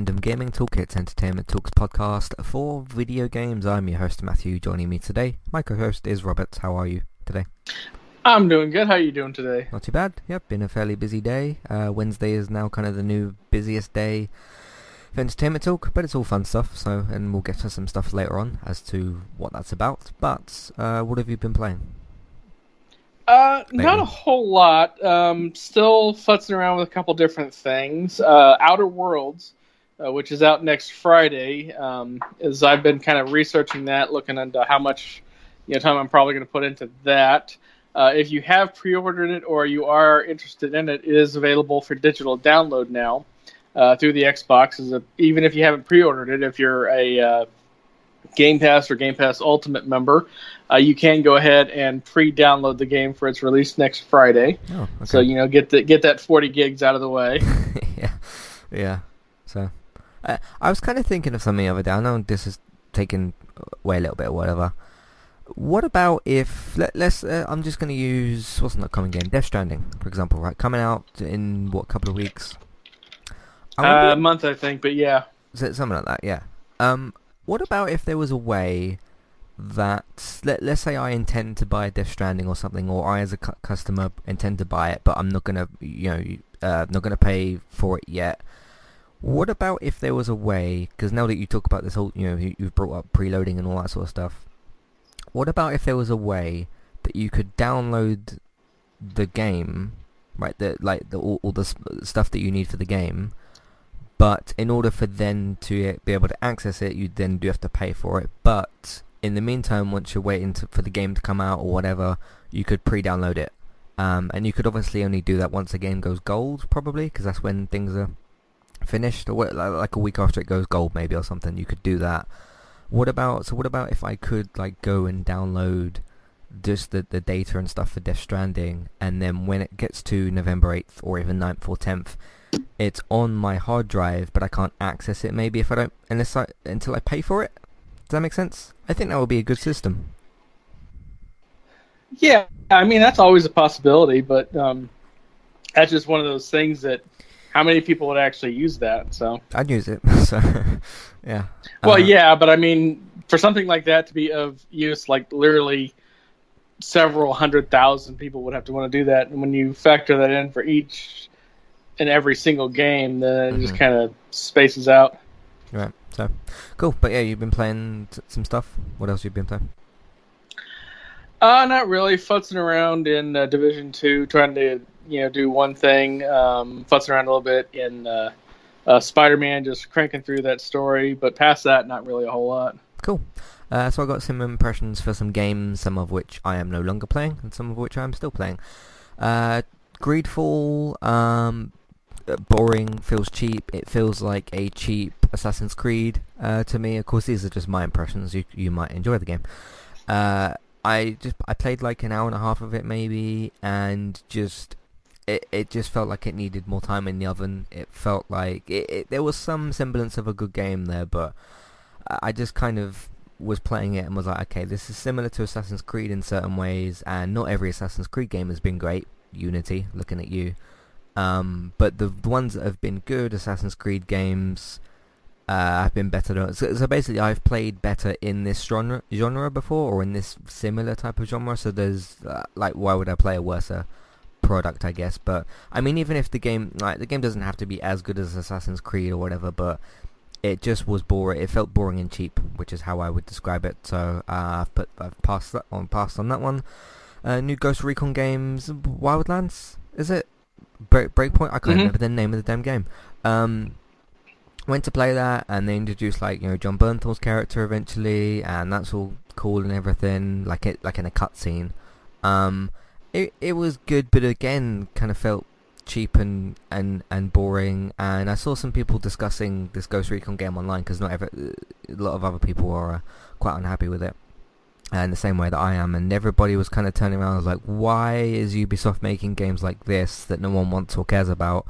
Random Gaming Toolkits Entertainment Talks podcast for video games. I'm your host Matthew. Joining me today, my co-host is Robert. How are you today? I'm doing good. How are you doing today? Not too bad. Yep, been a fairly busy day. Uh, Wednesday is now kind of the new busiest day for entertainment talk, but it's all fun stuff. So, and we'll get to some stuff later on as to what that's about. But uh, what have you been playing? Uh, not a whole lot. Um, still futzing around with a couple different things. Uh, Outer Worlds, uh, which is out next Friday, um, as I've been kind of researching that, looking into how much you know time I'm probably going to put into that. Uh, if you have pre-ordered it or you are interested in it, it is available for digital download now uh, through the Xbox. A, even if you haven't pre-ordered it, if you're a uh, Game Pass or Game Pass Ultimate member, uh, you can go ahead and pre-download the game for its release next Friday. Oh, okay. So you know, get the get that 40 gigs out of the way. yeah, yeah. So, uh, I was kind of thinking of something the other day. I know this is taking away a little bit or whatever. What about if let, us uh, I'm just going to use what's not coming game, Death Stranding, for example, right? Coming out in what couple of weeks? Uh, a month, I think, but yeah, something like that. Yeah. Um, what about if there was a way that let let's say I intend to buy Death Stranding or something, or I as a cu- customer intend to buy it, but I'm not gonna you know uh, not gonna pay for it yet. What about if there was a way? Because now that you talk about this whole, you know, you, you've brought up preloading and all that sort of stuff. What about if there was a way that you could download the game, right? The like the all, all the stuff that you need for the game, but in order for then to be able to access it, you then do have to pay for it. But in the meantime, once you're waiting to, for the game to come out or whatever, you could pre-download it. Um, and you could obviously only do that once the game goes gold, probably, because that's when things are finished, or like a week after it goes gold, maybe, or something. You could do that. What about so? What about if I could like go and download just the, the data and stuff for Death Stranding, and then when it gets to November 8th or even 9th or 10th, it's on my hard drive, but I can't access it. Maybe if I don't, unless I until I pay for it. Does that make sense? I think that would be a good system. Yeah, I mean that's always a possibility, but um, that's just one of those things that how many people would actually use that? So I'd use it. So yeah. Well, uh, yeah, but I mean, for something like that to be of use, like literally several hundred thousand people would have to want to do that, and when you factor that in for each and every single game, then it mm-hmm. just kind of spaces out. Right. So, cool. But yeah, you've been playing some stuff. What else you've you been playing? Uh, not really. Futzing around in uh, Division Two, trying to you know do one thing. Um, futzing around a little bit in uh, uh, Spider-Man, just cranking through that story. But past that, not really a whole lot. Cool. Uh, so I got some impressions for some games, some of which I am no longer playing, and some of which I am still playing. Uh, Greedfall, um, uh, boring, feels cheap. It feels like a cheap Assassin's Creed uh, to me. Of course, these are just my impressions. You you might enjoy the game. Uh, I just I played like an hour and a half of it maybe, and just it it just felt like it needed more time in the oven. It felt like it, it, there was some semblance of a good game there, but I just kind of was playing it and was like, okay, this is similar to Assassin's Creed in certain ways, and not every Assassin's Creed game has been great. Unity, looking at you. Um, but the ones that have been good Assassin's Creed games uh, have been better. So, so, basically, I've played better in this genre, genre before, or in this similar type of genre. So there's uh, like, why would I play a worse product? I guess. But I mean, even if the game, like, the game doesn't have to be as good as Assassin's Creed or whatever, but it just was boring. It felt boring and cheap, which is how I would describe it. So uh, I've put, I've passed that on, passed on that one. Uh, new Ghost Recon games, Wildlands, is it? Break, Breakpoint. I can't mm-hmm. remember the name of the damn game. Um, went to play that, and they introduced like you know Jon Bernthal's character eventually, and that's all cool and everything, like it like in a cutscene. Um, it it was good, but again, kind of felt cheap and, and, and boring. And I saw some people discussing this Ghost Recon game online because not every, a lot of other people are uh, quite unhappy with it in the same way that I am, and everybody was kind of turning around. Was like, why is Ubisoft making games like this that no one wants or cares about?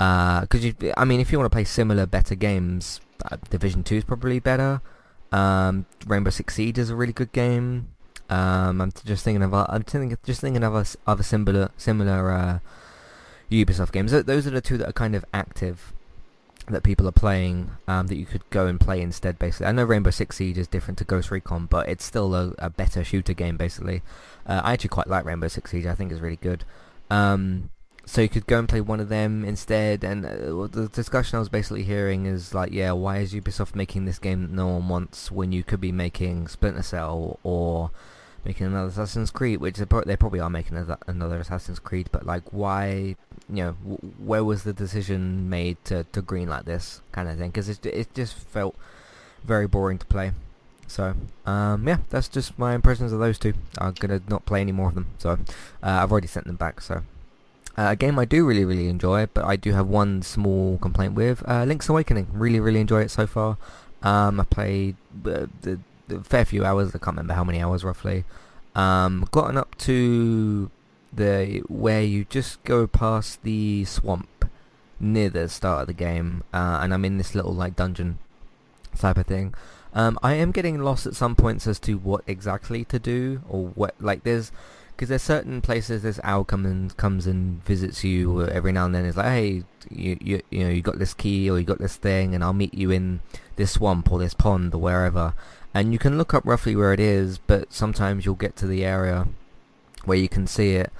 Because uh, I mean, if you want to play similar, better games, uh, Division Two is probably better. Um, Rainbow Six Siege is a really good game. Um, I'm just thinking of I'm thinking, just thinking of other, other similar similar uh, Ubisoft games. Those are the two that are kind of active that people are playing um, that you could go and play instead. Basically, I know Rainbow Six Siege is different to Ghost Recon, but it's still a, a better shooter game. Basically, uh, I actually quite like Rainbow Six Siege. I think it's really good. Um, so you could go and play one of them instead. And uh, the discussion I was basically hearing is like, yeah, why is Ubisoft making this game that no one wants when you could be making Splinter Cell or making another Assassin's Creed, which they probably are making another Assassin's Creed, but like, why, you know, where was the decision made to, to green like this kind of thing? Because it, it just felt very boring to play. So, um, yeah, that's just my impressions of those two. I'm gonna not play any more of them, so uh, I've already sent them back. So, uh, a game I do really, really enjoy, but I do have one small complaint with uh, Link's Awakening. Really, really enjoy it so far. Um, I played uh, the a fair few hours. I can't remember how many hours roughly. Um, gotten up to the where you just go past the swamp near the start of the game, uh, and I'm in this little like dungeon type of thing. Um, I am getting lost at some points as to what exactly to do or what like there's because there's certain places this owl comes and comes and visits you every now and then. It's like, hey, you you you know you got this key or you got this thing, and I'll meet you in this swamp or this pond or wherever and you can look up roughly where it is, but sometimes you'll get to the area where you can see it,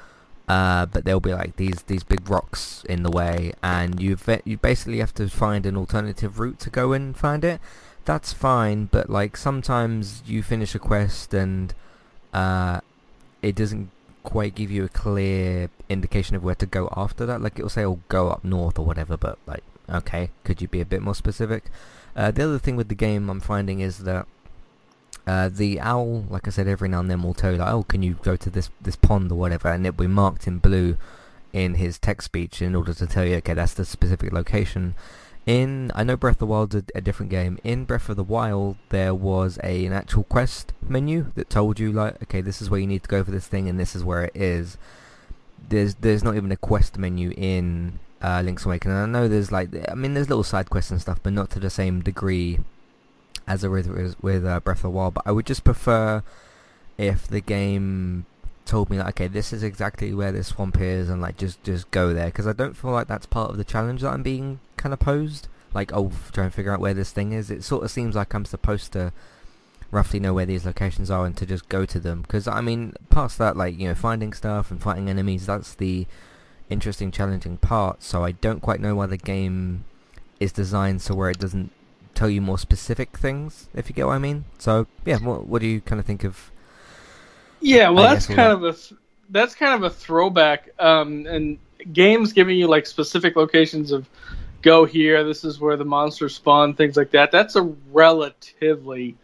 uh, but there'll be like these these big rocks in the way, and you you basically have to find an alternative route to go and find it. That's fine, but like sometimes you finish a quest and uh, it doesn't quite give you a clear indication of where to go after that. Like it'll say, "Oh, go up north" or whatever, but like, okay, could you be a bit more specific? Uh, the other thing with the game I'm finding is that uh, the owl, like I said, every now and then will tell you, like, oh, can you go to this this pond or whatever, and it'll be marked in blue in his text speech in order to tell you, okay, that's the specific location. In I know Breath of the Wild's a, a different game. In Breath of the Wild, there was a, an actual quest menu that told you, like, okay, this is where you need to go for this thing, and this is where it is. There's there's not even a quest menu in uh, Link's Awakening. I know there's like, I mean, there's little side quests and stuff, but not to the same degree as with, with uh, Breath of the Wild. But I would just prefer if the game told me like, okay, this is exactly where this swamp is, and like just just go there, because I don't feel like that's part of the challenge that I'm being kind of posed. Like, oh, try and figure out where this thing is. It sort of seems like I'm supposed to roughly know where these locations are and to just go to them. Because I mean, past that, like you know, finding stuff and fighting enemies, that's the interesting, challenging part. So I don't quite know why the game is designed so where it doesn't tell you more specific things, if you get what I mean. So yeah, what, what do you kind of think of? Yeah, well, that's kind of a that's kind of a throwback, um, and games giving you like specific locations of go here. This is where the monsters spawn, things like that. That's a relatively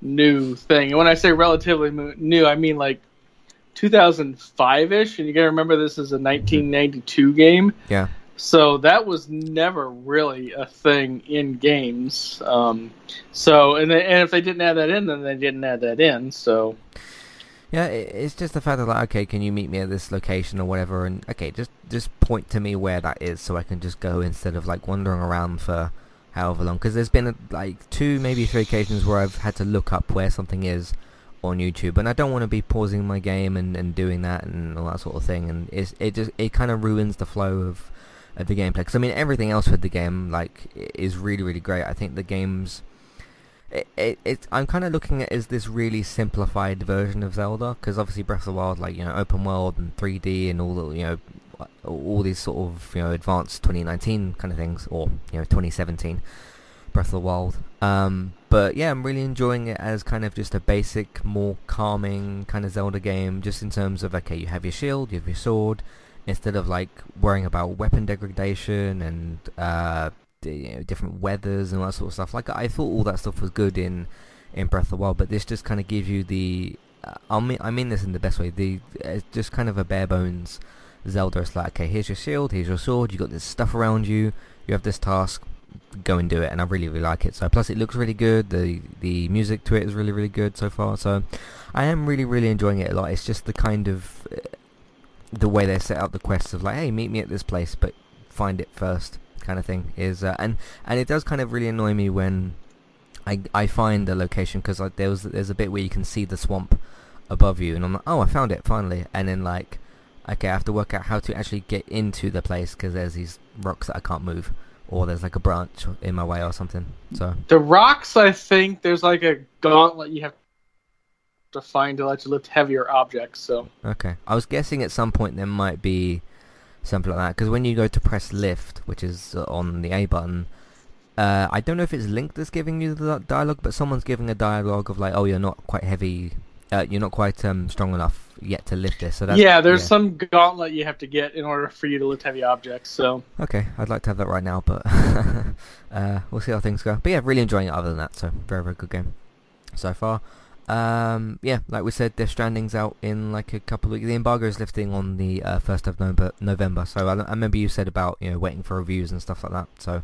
new thing. And when I say relatively new, I mean like 2005 ish. And you got to remember this is a 1992 game. Yeah. So that was never really a thing in games. Um, so and they, and if they didn't add that in, then they didn't add that in. So yeah, it's just the fact that like, okay, can you meet me at this location or whatever, and okay, just just point to me where that is so I can just go instead of like wandering around for however long. Because there's been uh, like two, maybe three occasions where I've had to look up where something is on YouTube, and I don't want to be pausing my game and, and doing that and all that sort of thing, and it's, it just it kind of ruins the flow of of the gameplay. Because I mean, everything else with the game like is really really great. I think the game's it, it, it I'm kind of looking at it as this really simplified version of Zelda because obviously Breath of the Wild like you know open world and 3D and all the you know all these sort of you know advanced 2019 kind of things or you know 2017 Breath of the Wild. Um, but yeah, I'm really enjoying it as kind of just a basic, more calming kind of Zelda game. Just in terms of okay, you have your shield, you have your sword, instead of like worrying about weapon degradation and uh, you know, different weathers and all that sort of stuff. Like I thought all that stuff was good in in Breath of the Wild, but this just kind of gives you the uh, I mean I mean this in the best way. The it's just kind of a bare bones Zelda. It's like okay, here's your shield, here's your sword. You got this stuff around you. You have this task. Go and do it, and I really really like it. So plus it looks really good. The the music to it is really really good so far. So I am really really enjoying it a lot. It's just the kind of the way they set up the quests of like, hey, meet me at this place, but find it first, kind of thing is, uh, and and it does kind of really annoy me when I I find the location because like there was there's a bit where you can see the swamp above you, and I'm like, oh, I found it finally, and then like, okay, I have to work out how to actually get into the place because there's these rocks that I can't move or there's like a branch in my way or something. So the rocks, I think there's like a gauntlet you have to find to let you lift heavier objects. So okay, I was guessing at some point there might be something like that because when you go to press lift, which is on the A button. Uh, I don't know if it's Link that's giving you the dialogue, but someone's giving a dialogue of like, "Oh, you're not quite heavy, uh, you're not quite um, strong enough yet to lift this." So that's, yeah, there's yeah. some gauntlet you have to get in order for you to lift heavy objects. So okay, I'd like to have that right now, but uh, we'll see how things go. But yeah, really enjoying it. Other than that, so very very good game so far. Um, yeah, like we said, Death Stranding's out in like a couple of weeks. The embargo is lifting on the uh, first of November. November. So I, I, remember you said about you know waiting for reviews and stuff like that. So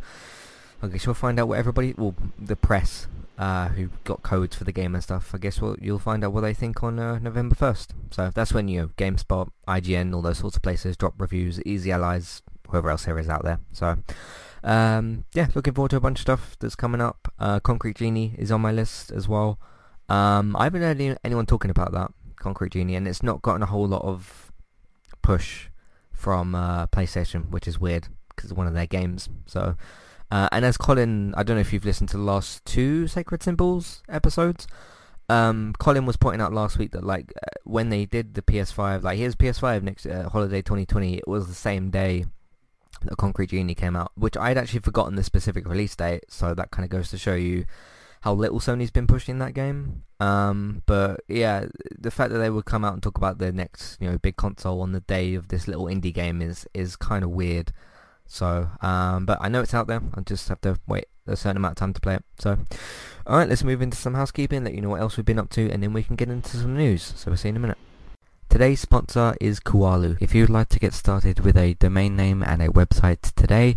I guess we'll find out what everybody, well, the press uh, who got codes for the game and stuff. I guess we'll, you'll find out what they think on uh, November first. So that's when you know GameSpot, IGN, all those sorts of places drop reviews. Easy Allies, whoever else there is out there. So. Um, yeah, looking forward to a bunch of stuff that's coming up. Uh, Concrete Genie is on my list as well. Um, I haven't heard any, anyone talking about that Concrete Genie, and it's not gotten a whole lot of push from uh, PlayStation, which is weird because it's one of their games. So, uh, and as Colin, I don't know if you've listened to the last two Sacred Symbols episodes. Um, Colin was pointing out last week that like uh, when they did the PS5, like here's PS5 next uh, holiday 2020, it was the same day that Concrete Genie came out, which I'd actually forgotten the specific release date. So that kind of goes to show you how little Sony's been pushing that game. Um, but yeah, the fact that they would come out and talk about their next, you know, big console on the day of this little indie game is is kind of weird. So, um, but I know it's out there. I just have to wait a certain amount of time to play it. So, all right, let's move into some housekeeping. Let you know what else we've been up to, and then we can get into some news. So we'll see you in a minute. Today's sponsor is Kualu. If you'd like to get started with a domain name and a website today,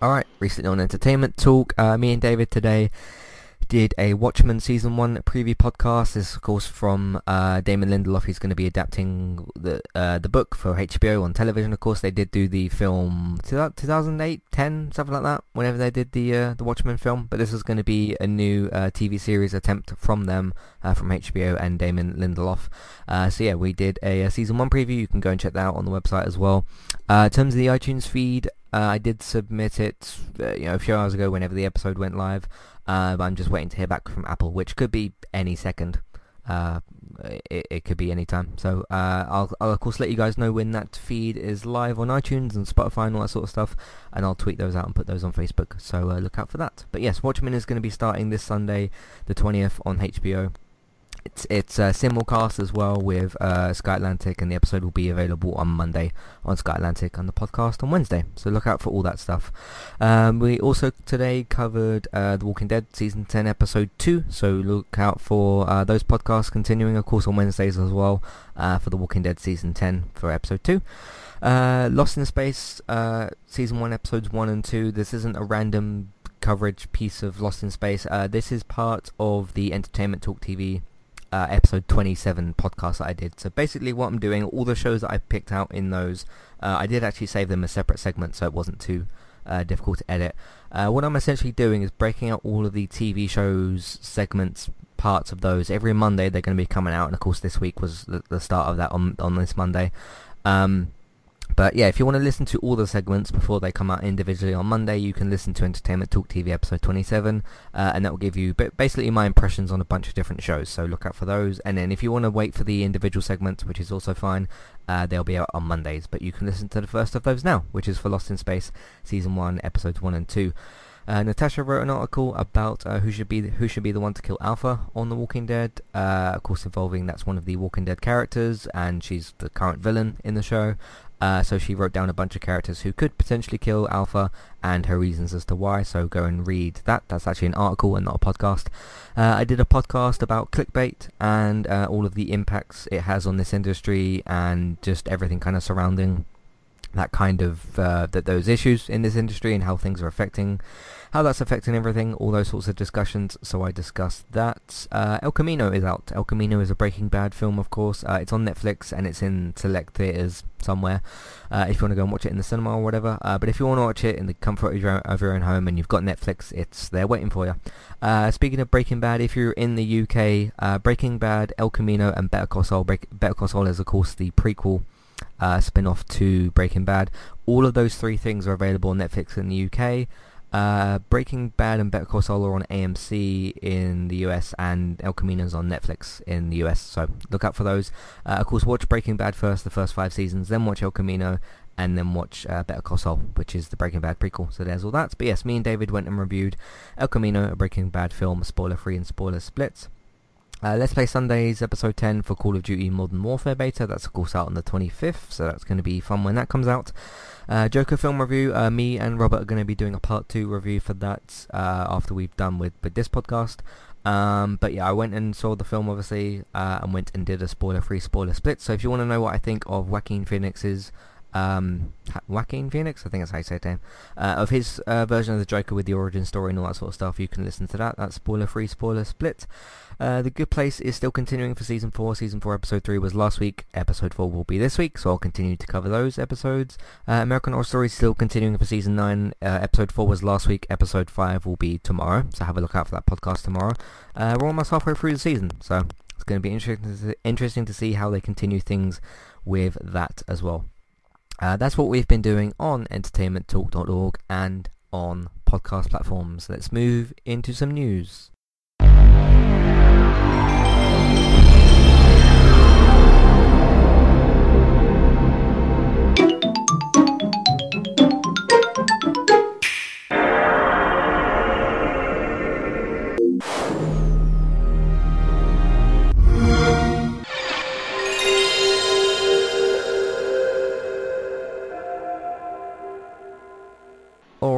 Alright, recently on Entertainment Talk, uh, me and David today did a Watchmen season one preview podcast. This, of course, from uh, Damon Lindelof. He's going to be adapting the uh, the book for HBO on television. Of course, they did do the film 2008, 10, something like that. Whenever they did the uh, the Watchmen film, but this is going to be a new uh, TV series attempt from them, uh, from HBO and Damon Lindelof. Uh, so yeah, we did a, a, season one preview. You can go and check that out on the website as well. in terms of the iTunes feed, uh, I did submit it, uh, you know, a few hours ago whenever the episode went live. Uh, but I'm just waiting to hear back from Apple, which could be any second. Uh, it, it, could be any time. So uh, I'll, I'll of course let you guys know when that feed is live on iTunes and Spotify and all that sort of stuff, and I'll tweet those out and put those on Facebook. So uh, look out for that. But yes, Watchmen is going to be starting this Sunday, the 20th, on HBO. It's it's uh, simulcast as well with uh, Sky Atlantic, and the episode will be available on Monday on Sky Atlantic, and the podcast on Wednesday. So look out for all that stuff. Um, we also today covered uh, The Walking Dead season ten, episode two. So look out for uh, those podcasts continuing, of course, on Wednesdays as well uh, for The Walking Dead season ten for episode two. Uh, Lost in Space uh, season one, episodes one and two. This isn't a random coverage piece of Lost in Space. Uh, this is part of the Entertainment Talk TV uh, episode 27 podcast that I did. So basically what I'm doing, all the shows that I picked out in those, uh, I did actually save them as separate segments so it wasn't too uh, difficult to edit. Uh, what I'm essentially doing is breaking out all of the TV shows, segments, parts of those. Every Monday they're going to be coming out and of course this week was the, the start of that on, on this Monday. Um, But yeah, if you want to listen to all the segments before they come out individually on Monday, you can listen to Entertainment Talk TV episode 27, uh, and that will give you basically my impressions on a bunch of different shows. So look out for those. And then if you want to wait for the individual segments, which is also fine, uh, they'll be out on Mondays. But you can listen to the first of those now, which is for Lost in Space season one, episodes one and two. Uh, Natasha wrote an article about uh, who should be the, who should be the one to kill Alpha on The Walking Dead. Uh, of course, involving that's one of the Walking Dead characters, and she's the current villain in the show. Uh, so she wrote down a bunch of characters who could potentially kill Alpha and her reasons as to why. So go and read that. That's actually an article and not a podcast. Uh, I did a podcast about clickbait and uh, all of the impacts it has on this industry and just everything kind of surrounding that kind of uh, that those issues in this industry and how things are affecting how that's affecting everything, all those sorts of discussions. So I discussed that. Uh, El Camino is out. El Camino is a Breaking Bad film, of course. Uh, it's on Netflix and it's in select theaters somewhere. Uh, if you want to go and watch it in the cinema or whatever. Uh, but if you want to watch it in the comfort of your, of your own home and you've got Netflix, it's there waiting for you. Uh, speaking of Breaking Bad, if you're in the UK, uh, Breaking Bad, El Camino, and Better Call Saul. Break, Better Call Saul is of course the prequel uh, spin-off to Breaking Bad. All of those three things are available on Netflix in the UK. Uh, Breaking Bad and Better Call Saul are on AMC in the US, and El Camino's on Netflix in the US. So look out for those. Uh, of course, watch Breaking Bad first, the first five seasons, then watch El Camino, and then watch uh, Better Call Saul, which is the Breaking Bad prequel. So there's all that. But yes, me and David went and reviewed El Camino, a Breaking Bad film, spoiler-free and spoiler-split. Uh, Let's Play Sundays episode 10 for Call of Duty Modern Warfare beta. That's of course out on the 25th, so that's going to be fun when that comes out. Uh, Joker film review. Uh, me and Robert are going to be doing a part two review for that uh, after we've done with, with this podcast. Um, but yeah, I went and saw the film obviously, uh, and went and did a spoiler-free spoiler split. So if you want to know what I think of Joaquin Phoenix's um, Joaquin Phoenix, I think that's how you say it name, uh, of his uh, version of the Joker with the origin story and all that sort of stuff. You can listen to that. That's spoiler-free, spoiler split. Uh, the Good Place is still continuing for Season 4. Season 4 Episode 3 was last week. Episode 4 will be this week, so I'll continue to cover those episodes. Uh, American Horror Story is still continuing for Season 9. Uh, episode 4 was last week. Episode 5 will be tomorrow, so have a look out for that podcast tomorrow. Uh, we're almost halfway through the season, so it's going to be interesting interesting to see how they continue things with that as well. Uh, that's what we've been doing on entertainmenttalk.org and on podcast platforms. Let's move into some news.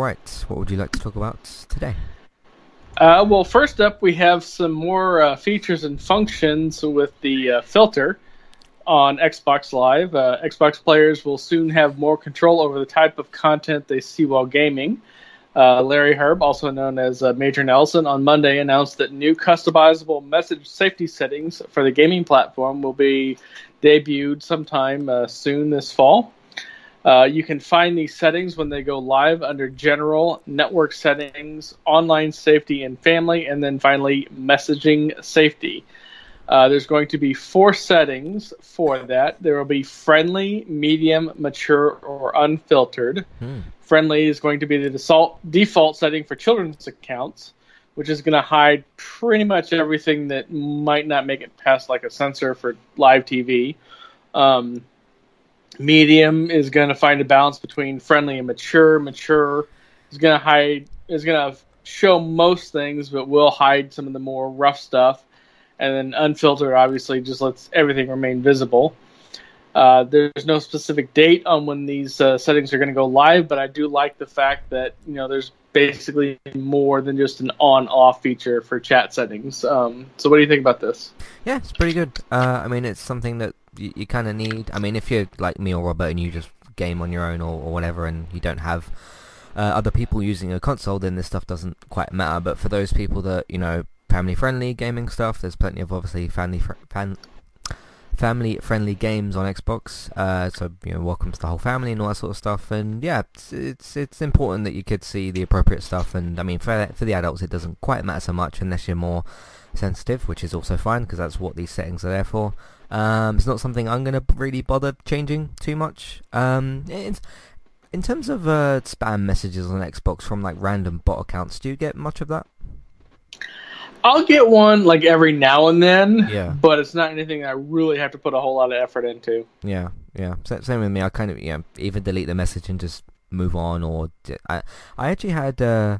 Alright, what would you like to talk about today? Uh, well, first up, we have some more uh, features and functions with the uh, filter on Xbox Live. Uh, Xbox players will soon have more control over the type of content they see while gaming. Uh, Larry Hryb, also known as uh, Major Nelson, on Monday announced that new customizable message safety settings for the gaming platform will be debuted sometime soon this fall. Uh, you can find these settings when they go live under General, Network Settings, Online Safety and Family, and then finally Messaging Safety. Uh, there's going to be four settings for that. There will be friendly, medium, mature, or unfiltered. Hmm. Friendly is going to be the default, default setting for children's accounts, which is going to hide pretty much everything that might not make it past like a censor for live TV. Um, Medium is going to find a balance between friendly and mature. Mature is going to hide is going to show most things, but will hide some of the more rough stuff. And then unfiltered obviously just lets everything remain visible. Uh, there's no specific date on when these uh, settings are going to go live, but I do like the fact that you know there's basically more than just an on-off feature for chat settings. Um, so, what do you think about this? Yeah, it's pretty good. Uh, I mean, it's something that you, you kind of need. I mean, if you're like me or Robert and you just game on your own or, or whatever, and you don't have uh, other people using a console, then this stuff doesn't quite matter. But for those people that you know, family-friendly gaming stuff, there's plenty of obviously family fr- fan family-friendly games on Xbox. Uh, so you know, welcome to the whole family and all that sort of stuff. And yeah, it's it's, it's important that you could see the appropriate stuff. And I mean, for for the adults, it doesn't quite matter so much unless you're more sensitive, which is also fine because that's what these settings are there for. Um, it's not something I'm going to really bother changing too much. Um, it's, in terms of uh, spam messages on Xbox from like random bot accounts, do you get much of that? I'll get one like every now and then. Yeah. But it's not anything I really have to put a whole lot of effort into. Yeah, yeah. Same with me. I kind of yeah either delete the message and just move on, or I I actually had uh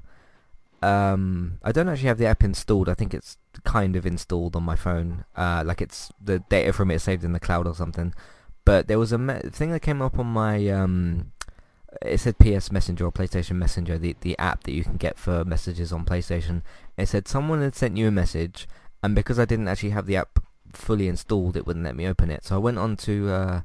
um I don't actually have the app installed. I think it's kind of installed on my phone. Uh, like it's the data from it saved in the cloud or something. But there was a me- thing that came up on my um it said PS Messenger or PlayStation Messenger, the the app that you can get for messages on PlayStation. It said someone had sent you a message, and because I didn't actually have the app fully installed, it wouldn't let me open it. So I went on to uh,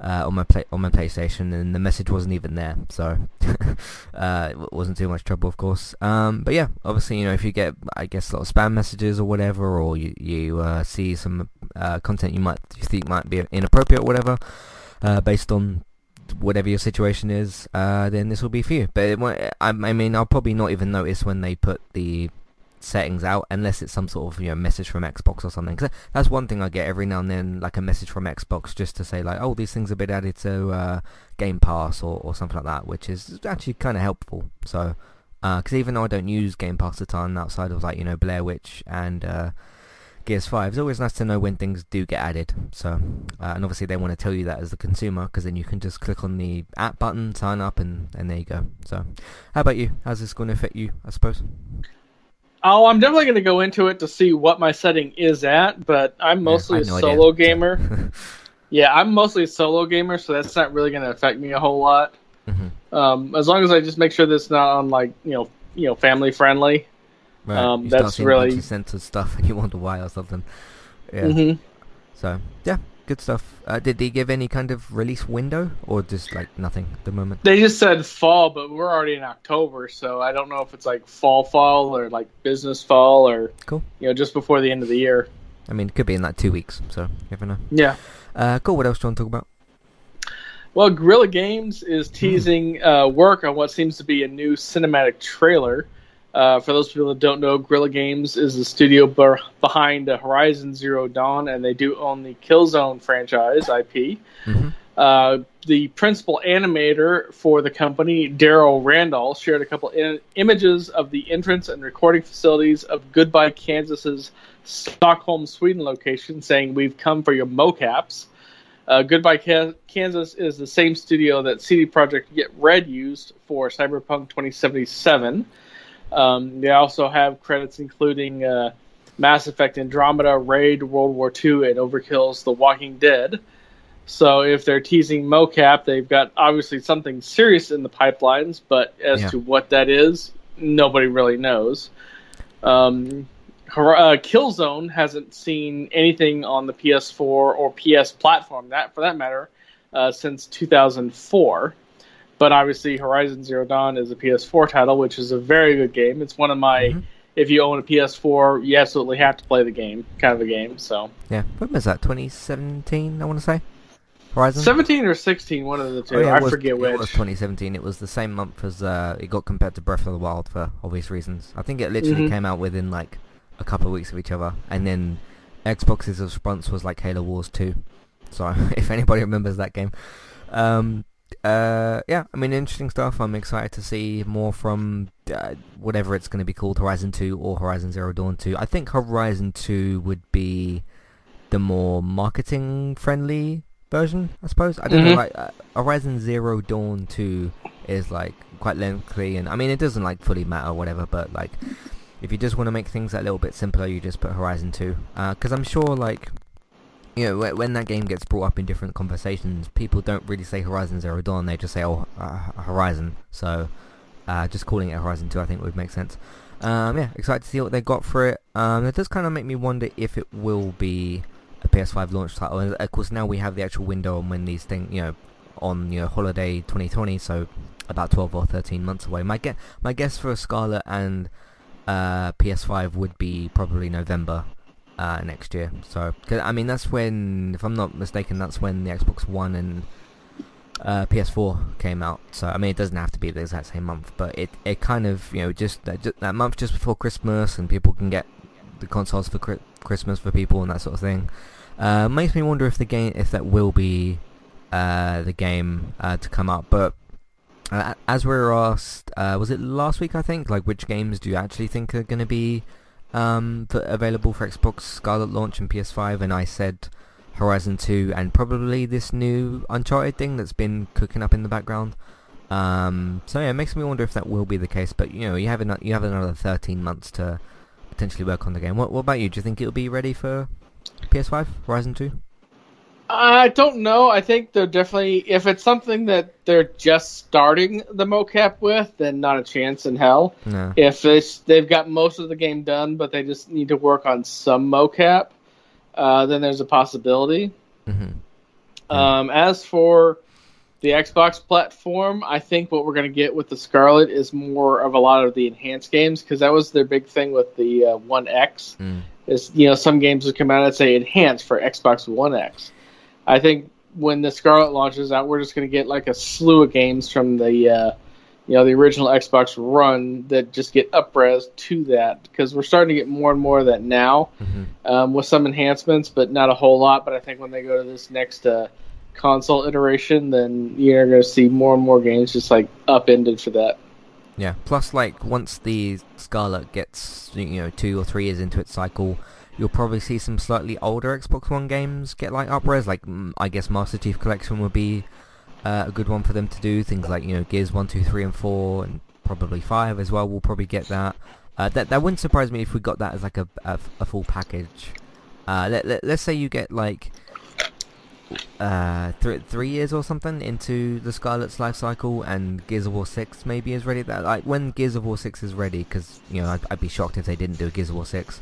uh, on my play on my PlayStation, and the message wasn't even there. So uh, it wasn't too much trouble, of course. Um, but yeah, obviously, you know, if you get, I guess, a lot of spam messages or whatever, or you you uh, see some uh, content you might you think might be inappropriate or whatever, uh, based on whatever your situation is, uh, then this will be for you. But it, I, I mean, I'll probably not even notice when they put the settings out unless it's some sort of you know message from Xbox or something. Cause that's one thing I get every now and then, like a message from Xbox just to say like, oh, these things have been added to uh, Game Pass or, or something like that, which is actually kind of helpful. So, because uh, even though I don't use Game Pass a ton outside of like you know Blair Witch and uh, Gears 5. It's always nice to know when things do get added. So, uh, and obviously they want to tell you that as the consumer, because then you can just click on the app button, sign up, and, and there you go. So, how about you? How's this going to affect you, I suppose? Oh, I'm definitely going to go into it to see what my setting is at, but I'm mostly yeah, no a solo idea. gamer. yeah, I'm mostly a solo gamer, so that's not really going to affect me a whole lot. Mm-hmm. Um, as long as I just make sure that's not on like you know you know family friendly. Right. Um, you that's really censored stuff, and you wonder why or something. Yeah. Mm-hmm. So yeah, good stuff. Uh, did they give any kind of release window, or just like nothing at the moment? They just said fall, but we're already in October, so I don't know if it's like fall, fall, or like business fall, or cool. You know, just before the end of the year. I mean, it could be in like two weeks, so you never know. Yeah. Uh, cool. What else do you want to talk about? Well, Guerrilla Games is hmm. teasing uh, work on what seems to be a new cinematic trailer. Uh, for those people that don't know, Guerrilla Games is the studio ber- behind Horizon Zero Dawn, and they do own the Killzone franchise IP. Mm-hmm. Uh, the principal animator for the company, Daryl Randall, shared a couple in- images of the entrance and recording facilities of Goodbye Kansas's Stockholm, Sweden location, saying, "We've come for your mocaps." Uh, Goodbye Ka- Kansas is the same studio that CD Projekt Get Red used for Cyberpunk 2077. Um, they also have credits including uh, Mass Effect Andromeda, Raid, World War II, and Overkill's The Walking Dead. So if they're teasing mocap, they've got obviously something serious in the pipelines, but as yeah. to what that is, nobody really knows. Um, uh, Killzone hasn't seen anything on the PS4 or PS platform, that for that matter, uh, since 2004. But obviously, Horizon Zero Dawn is a PS4 title, which is a very good game. It's one of my. Mm-hmm. If you own a PS4, you absolutely have to play the game, kind of a game. So yeah, when was that? 2017, I want to say. Horizon. 17 or 16, one of the two. Oh, yeah, I was, forget which. It was 2017. It was the same month as uh, it got compared to Breath of the Wild for obvious reasons. I think it literally mm-hmm. came out within like a couple of weeks of each other, and then Xbox's response was like Halo Wars 2. So if anybody remembers that game, um, uh, yeah, I mean, interesting stuff. I'm excited to see more from uh, whatever it's going to be called, Horizon 2 or Horizon Zero Dawn 2. I think Horizon 2 would be the more marketing-friendly version, I suppose. I don't mm-hmm. know, like, uh, Horizon Zero Dawn 2 is, like, quite lengthy, and, I mean, it doesn't, like, fully matter whatever, but, like, if you just want to make things a little bit simpler, you just put Horizon 2. Because uh, I'm sure, like, you know, when that game gets brought up in different conversations, people don't really say Horizon Zero Dawn. They just say, "Oh, uh, Horizon." So, uh, just calling it Horizon Two, I think, would make sense. Um, yeah, excited to see what they got for it. Um, it does kind of make me wonder if it will be a PS5 launch title. And of course, now we have the actual window on when these things, you know, on you know holiday 2020, so about 12 or 13 months away. My guess, my guess for a Scarlett and uh, PS5 would be probably November uh, next year. So, I mean, that's when, if I'm not mistaken, that's when the Xbox One and uh, PS4 came out. So, I mean, it doesn't have to be the exact same month, but it, it kind of, you know, just that, that month just before Christmas, and people can get the consoles for cri- Christmas for people and that sort of thing. Uh, makes me wonder if the game, if that will be uh, the game uh, to come out. But uh, as we were asked, uh, was it last week? I think, like, which games do you actually think are going to be um, available for Xbox Scarlett launch and PS5? And I said Horizon 2 and probably this new Uncharted thing that's been cooking up in the background. Um, so yeah, it makes me wonder if that will be the case. But you know, you have an, you have another 13 months to potentially work on the game. What, what about you? Do you think it'll be ready for PS5 Horizon 2? I don't know. I think they're definitely if it's something that they're just starting the mocap with, then not a chance in hell. No. If it's they've got most of the game done, but they just need to work on some mocap, uh, then there's a possibility. Mm-hmm. Um, as for the Xbox platform, I think what we're going to get with the Scarlett is more of a lot of the enhanced games because that was their big thing with the uh, One X. Mm. Is you know some games would come out and say enhanced for Xbox One X. I think when the Scarlett launches out, we're just going to get like a slew of games from the uh, you know the original Xbox run that just get upres to that because we're starting to get more and more of that now hmm um, with some enhancements, but not a whole lot. But I think when they go to this next uh, console iteration, then you're going to see more and more games just like upended for that. Yeah. Plus, like once the Scarlett gets you know two or three years into its cycle, you'll probably see some slightly older Xbox One games get like upres. Like I guess Master Chief Collection would be uh, a good one for them to do. Things like you know Gears one, two, three, and four, and probably five as well. We'll probably get that. Uh, that that wouldn't surprise me if we got that as like a a, a full package. Uh, let, let let's say you get like uh three three years or something into the Scarlett's life cycle, and Gears of War six maybe is ready. That like when Gears of War six is ready, because you know I'd, I'd be shocked if they didn't do a Gears of War six.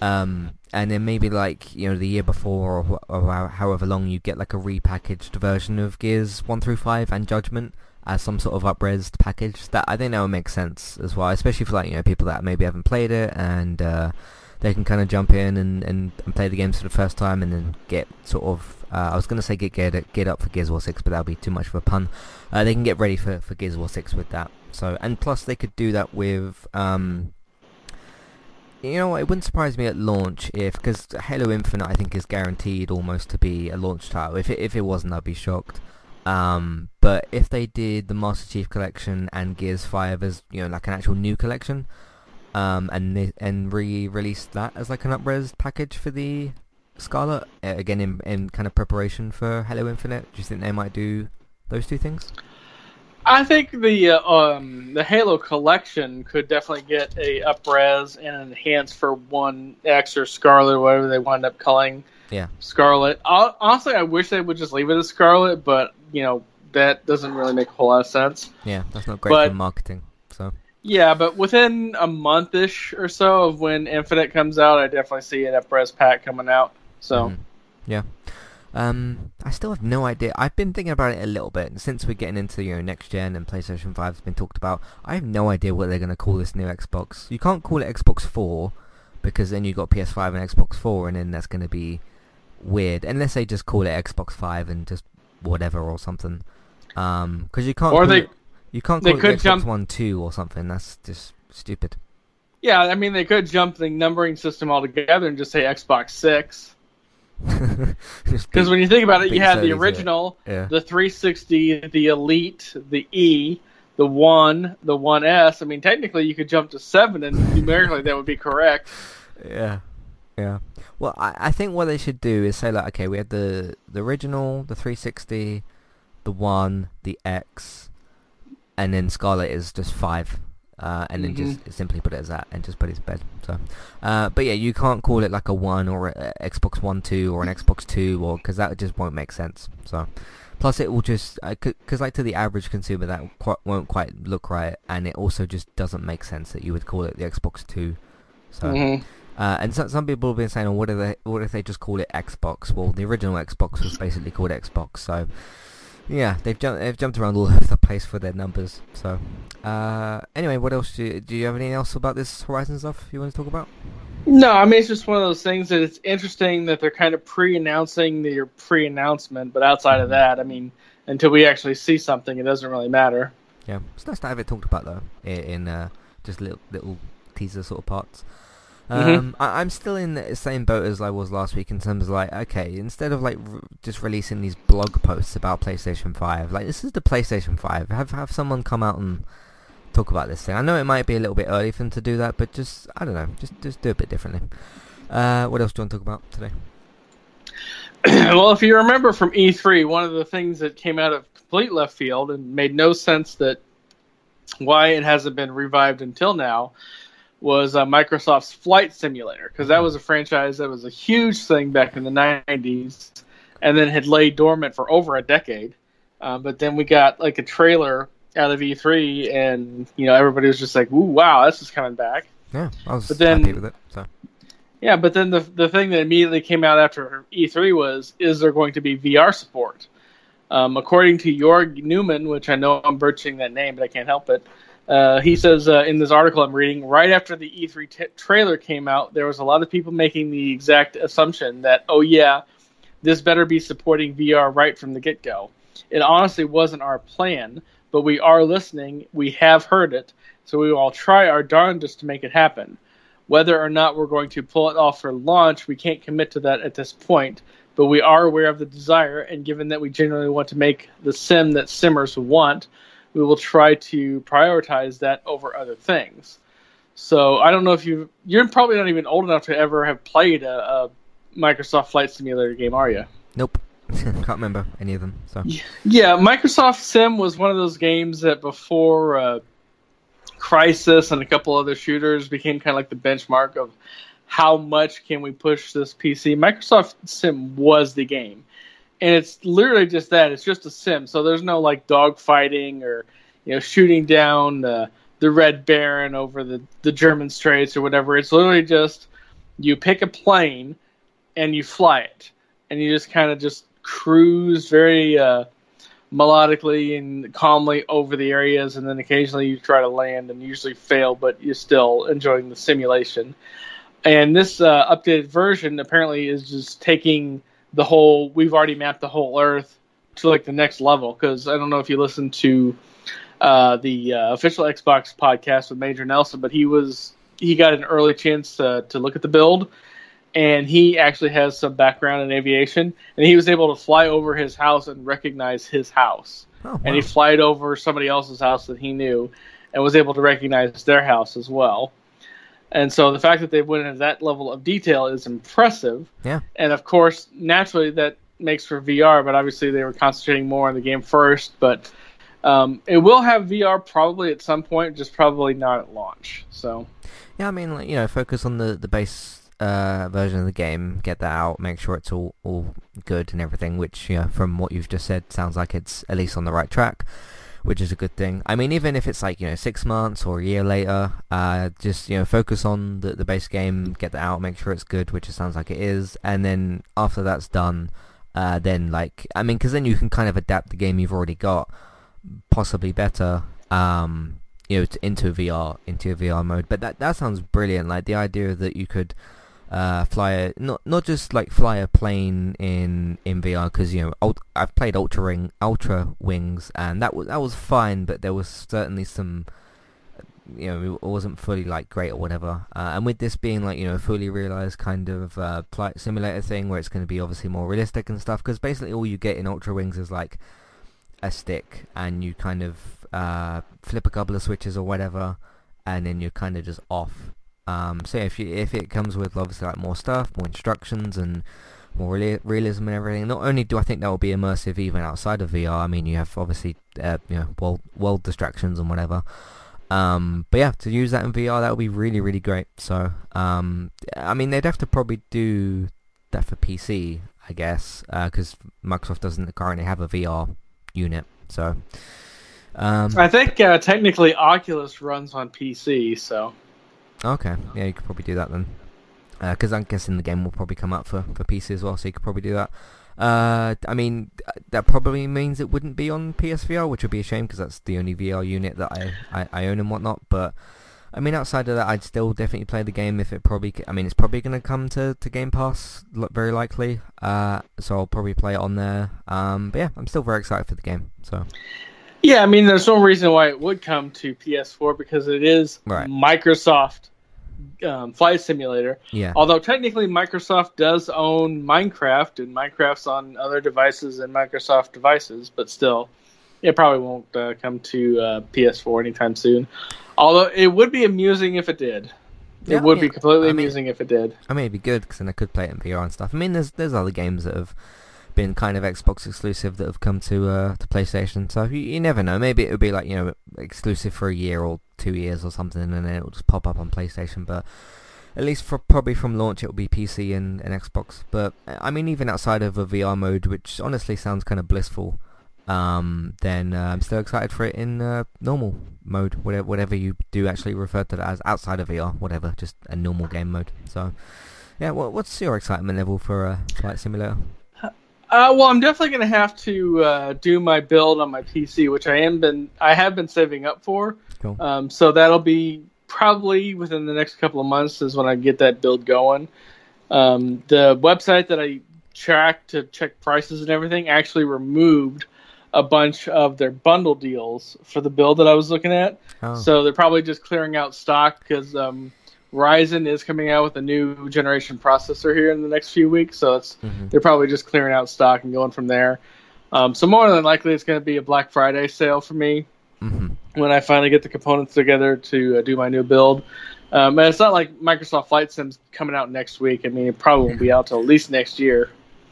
Um, and then maybe like you know the year before or, or however long you get like a repackaged version of Gears one through five and Judgment as some sort of upresed package. That I think that would make sense as well, especially for like you know people that maybe haven't played it and uh, they can kind of jump in and, and, and play the games for the first time and then get sort of uh, I was to say get geared get up for Gears War 6 but that would be too much of a pun uh, they can get ready for, for Gears War 6 with that so and plus they could do that with um, you know it wouldn't surprise me at launch if because Halo Infinite I think is guaranteed almost to be a launch title if it, if it wasn't I'd be shocked um, but if they did the Master Chief collection and Gears 5 as you know like an actual new collection um, and and re-released that as like an upres package for the Scarlett uh, again in in kind of preparation for Halo Infinite. Do you think they might do those two things? I think the uh, um, the Halo collection could definitely get a upres and an enhance for one X or Scarlett, or whatever they wind up calling Yeah. Scarlett. Hon- Honestly, I wish they would just leave it as Scarlett, but you know that doesn't really make a whole lot of sense. Yeah, that's not great But- for marketing. So Yeah, but within a month-ish or so of when Infinite comes out, I definitely see an upres pack coming out. So mhm. yeah. Um, I still have no idea. I've been thinking about it a little bit and since we're getting into you know next gen and PlayStation Five has been talked about. I have no idea what they're going to call this new Xbox. You can't call it Xbox Four because then you got PS5 and Xbox Four, and then that's going to be weird unless they just call it Xbox Five and just whatever or something. Um, because you can't. Or call they- it, you can't they call it could Xbox jump- One Two or something. That's just stupid. yeah, I mean they could jump the numbering system altogether and just say Xbox Six. Because when you think about it, you had the original, yeah. the 360, the Elite, the E, the One, the One S. I mean, technically, you could jump to seven, and numerically that would be correct. Yeah, yeah. Well, I, I think what they should do is say like, okay, we had the the original, the 360, the One, the X, and then Scarlett is just five, uh, and then just simply put it as that, and just put it to bed. So, uh, but yeah, you can't call it like a One or a, a Xbox One Two or an Xbox Two, or because that just won't make sense. So. Plus, it will just because, like, to the average consumer, that quite, won't quite look right, and it also just doesn't make sense that you would call it the Xbox Two. So, Mhm. uh, and some some people have been saying, "Oh, what if they what if they just call it Xbox?" Well, the original Xbox was basically called Xbox, so yeah, they've jumped they've jumped around all over the place for their numbers. So uh, anyway, what else do you, do you have anything else about this Horizon stuff you want to talk about? No, I mean it's just one of those things that it's interesting that they're kind of pre-announcing their pre-announcement, but outside of that, I mean, until we actually see something, it doesn't really matter. Yeah, it's nice to have it talked about though, in, in uh, just little little teaser sort of parts. Mm-hmm. Um, I, I'm still in the same boat as I was last week in terms of like, okay, instead of like r- just releasing these blog posts about PlayStation Five, like this is the PlayStation Five. Have have someone come out and talk about this thing. I know it might be a little bit early for them to do that, but just I don't know, just just do it a bit differently. Uh, what else do you want to talk about today? well, if you remember from E3, one of the things that came out of complete left field and made no sense that why it hasn't been revived until now was uh, Microsoft's Flight Simulator because that was a franchise that was a huge thing back in the 90s and then had laid dormant for over a decade. Uh, but then we got like a trailer out of E3 and you know everybody was just like, "Ooh, wow, this is coming back." Yeah, I was But then- happy with it. So Yeah, but then the the thing that immediately came out after E3 was, is there going to be VR support? Um, according to Jorg Neumann, which I know I'm butchering that name, but I can't help it. Uh, he says uh, in this article I'm reading, right after the E3 t- trailer came out, there was a lot of people making the exact assumption that, oh yeah, this better be supporting VR right from the get go. It honestly wasn't our plan, but we are listening. We have heard it, so we will try our darndest to make it happen. Whether or not we're going to pull it off for launch, we can't commit to that at this point, but we are aware of the desire, and given that we generally want to make the sim that simmers want, we will try to prioritize that over other things. So I don't know if you you're probably not even old enough to ever have played a, a Microsoft Flight Simulator game, are you? nope, can't remember any of them. So Yeah, Microsoft Sim was one of those games that before uh, Crysis and a couple other shooters became kind of like the benchmark of how much can we push this PC. Microsoft Sim was the game, and it's literally just that. It's just a sim, so there's no like dogfighting or you know shooting down the the Red Baron over the the German Straits or whatever. It's literally just you pick a plane and you fly it, and you just kind of just cruise very uh, melodically and calmly over the areas, and then occasionally you try to land and usually fail, but you're still enjoying the simulation. And this uh, updated version apparently is just taking the whole. We've already mapped the whole Earth to like the next level because I don't know if you listened to uh, the uh, official Xbox podcast with Major Nelson, but he was he got an early chance to to look at the build, and he actually has some background in aviation, and he was able to fly over his house and recognize his house, oh, wow. and he flied over somebody else's house that he knew, and was able to recognize their house as well. And so the fact that they went into that level of detail is impressive. Yeah. And of course, naturally, that makes for VR, but obviously they were concentrating more on the game first. But um, it will have VR probably at some point, just probably not at launch. So Yeah, I mean, like, you know, focus on the the base uh, version of the game, get that out, make sure it's all all good and everything. Which, you know, from what you've just said, sounds like it's at least on the right track, which is a good thing. I mean, even if it's like you know six months or a year later, uh, just you know focus on the the base game, get that out, make sure it's good, which it sounds like it is, and then after that's done, uh, then like I mean, because then you can kind of adapt the game you've already got, possibly better. Um, you know, to, into VR, into VR mode. But that that sounds brilliant. Like the idea that you could uh, fly a not not just like fly a plane in in VR because you know ult- I've played Ultra Ring Ultra Wings and that was that was fine, but there was certainly some you know it wasn't fully like great or whatever. Uh, and with this being like you know a fully realized kind of uh, flight simulator thing where it's going to be obviously more realistic and stuff because basically all you get in Ultra Wings is like a stick and you kind of uh, flip a couple of switches or whatever and then you're kind of just off. Um, so if you if it comes with obviously like more stuff, more instructions and more reali- realism and everything, not only do I think that will be immersive even outside of VR. I mean, you have obviously uh, you know world world distractions and whatever. Um, but yeah, to use that in VR, that would be really really great. So um, I mean, they'd have to probably do that for PC, I guess, because Microsoft doesn't currently have a VR unit. So um, I think uh, technically Oculus runs on PC, so Okay, yeah, you could probably do that then. Because I'm guessing the game will probably come out for, for PC as well, so you could probably do that. Uh, I mean, that probably means it wouldn't be on PSVR, which would be a shame because that's the only VR unit that I, I, I own and whatnot. But I mean, outside of that, I'd still definitely play the game if it probably. I mean, it's probably going to come to, to Game Pass, very likely. Uh, so I'll probably play it on there. Um, but yeah, I'm still very excited for the game. So. Yeah, I mean, there's no reason why it would come to PS4 because it is right. Microsoft um, Flight Simulator. Yeah. Although technically Microsoft does own Minecraft, and Minecraft's on other devices and Microsoft devices, but still, it probably won't uh, come to uh, PS4 anytime soon. Although it would be amusing if it did. Yeah, it would I mean, be completely I mean, amusing if it did. I mean, it'd be good because then I could play it in VR and stuff. I mean, there's there's other games that have been kind of Xbox exclusive that have come to uh, to PlayStation. So you, you never know. Maybe it would be like you know exclusive for a year or two years or something, and then it'll just pop up on PlayStation. But at least for probably from launch, it will be PC and, and Xbox. But I mean, even outside of a VR mode, which honestly sounds kind of blissful, um, then uh, I'm still excited for it in uh, normal mode, whatever, whatever you do actually refer to that as outside of VR, whatever, just a normal game mode. So, yeah, what, what's your excitement level for a Flight Simulator? Uh, well, I'm definitely going to have to uh, do my build on my PC, which I am been I have been saving up for. Cool. Um, so that'll be probably within the next couple of months is when I get that build going. Um, the website that I track to check prices and everything actually removed a bunch of their bundle deals for the build that I was looking at. Oh. So they're probably just clearing out stock because um, Ryzen is coming out with a new generation processor here in the next few weeks. So it's mm-hmm. they're probably just clearing out stock and going from there. Um, so more than likely, it's going to be a Black Friday sale for me mm-hmm. when I finally get the components together to uh, do my new build. Um, and it's not like Microsoft Flight Sim's coming out next week. I mean, it probably won't be out till at least next year.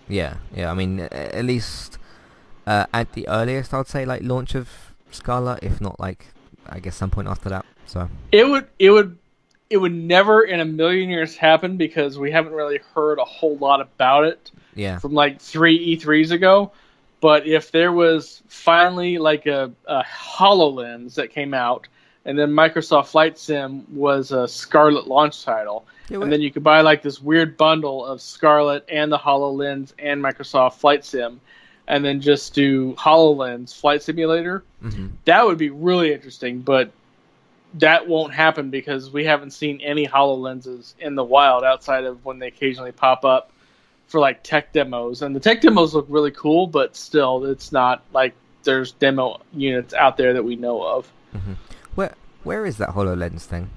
Yeah, yeah. I mean, at least uh, at the earliest, I'd say like launch of Scarlett, if not like I guess some point after that. So it would it would it would never in a million years happen because we haven't really heard a whole lot about it. Yeah. From like three E3s ago. But if there was finally like a, a HoloLens that came out, and then Microsoft Flight Sim was a Scarlett launch title, yeah, and then you could buy like this weird bundle of Scarlett and the HoloLens and Microsoft Flight Sim, and then just do HoloLens Flight Simulator. Mm-hmm. That would be really interesting, but that won't happen because we haven't seen any HoloLenses in the wild outside of when they occasionally pop up for like tech demos. And the tech demos look really cool, but still, it's not like there's demo units out there that we know of. Mm-hmm. Where where is that HoloLens thing?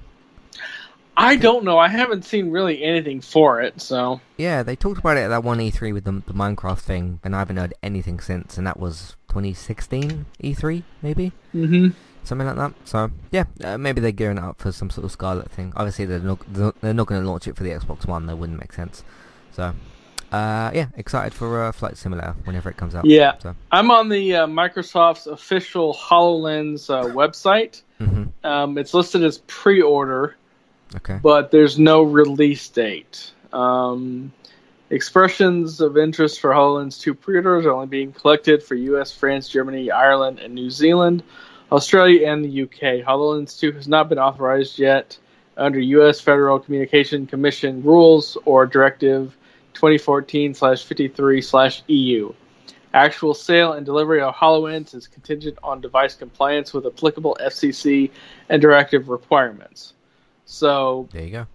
I don't know. I haven't seen really anything for it, so. Yeah, they talked about it at that one E3 with the, the Minecraft thing, and I haven't heard anything since, and that was 2016 E3, maybe? Mm-hmm. Something like that. So, yeah, uh, maybe they're gearing up for some sort of Scarlett thing. Obviously, they're not, they're not going to launch it for the Xbox One. That wouldn't make sense. So, uh, yeah, excited for uh, Flight Simulator whenever it comes out. Yeah, so. I'm on the uh, Microsoft's official HoloLens uh, website. Mm-hmm. Um, it's listed as pre-order. Okay. But there's no release date. Um, expressions of interest for HoloLens 2 pre-orders are only being collected for US, France, Germany, Ireland, and New Zealand, Australia, and the UK. HoloLens 2 has not been authorized yet under US Federal Communication Commission rules or Directive 2014/53/EU. Actual sale and delivery of HoloLens is contingent on device compliance with applicable FCC and directive requirements. So there you go.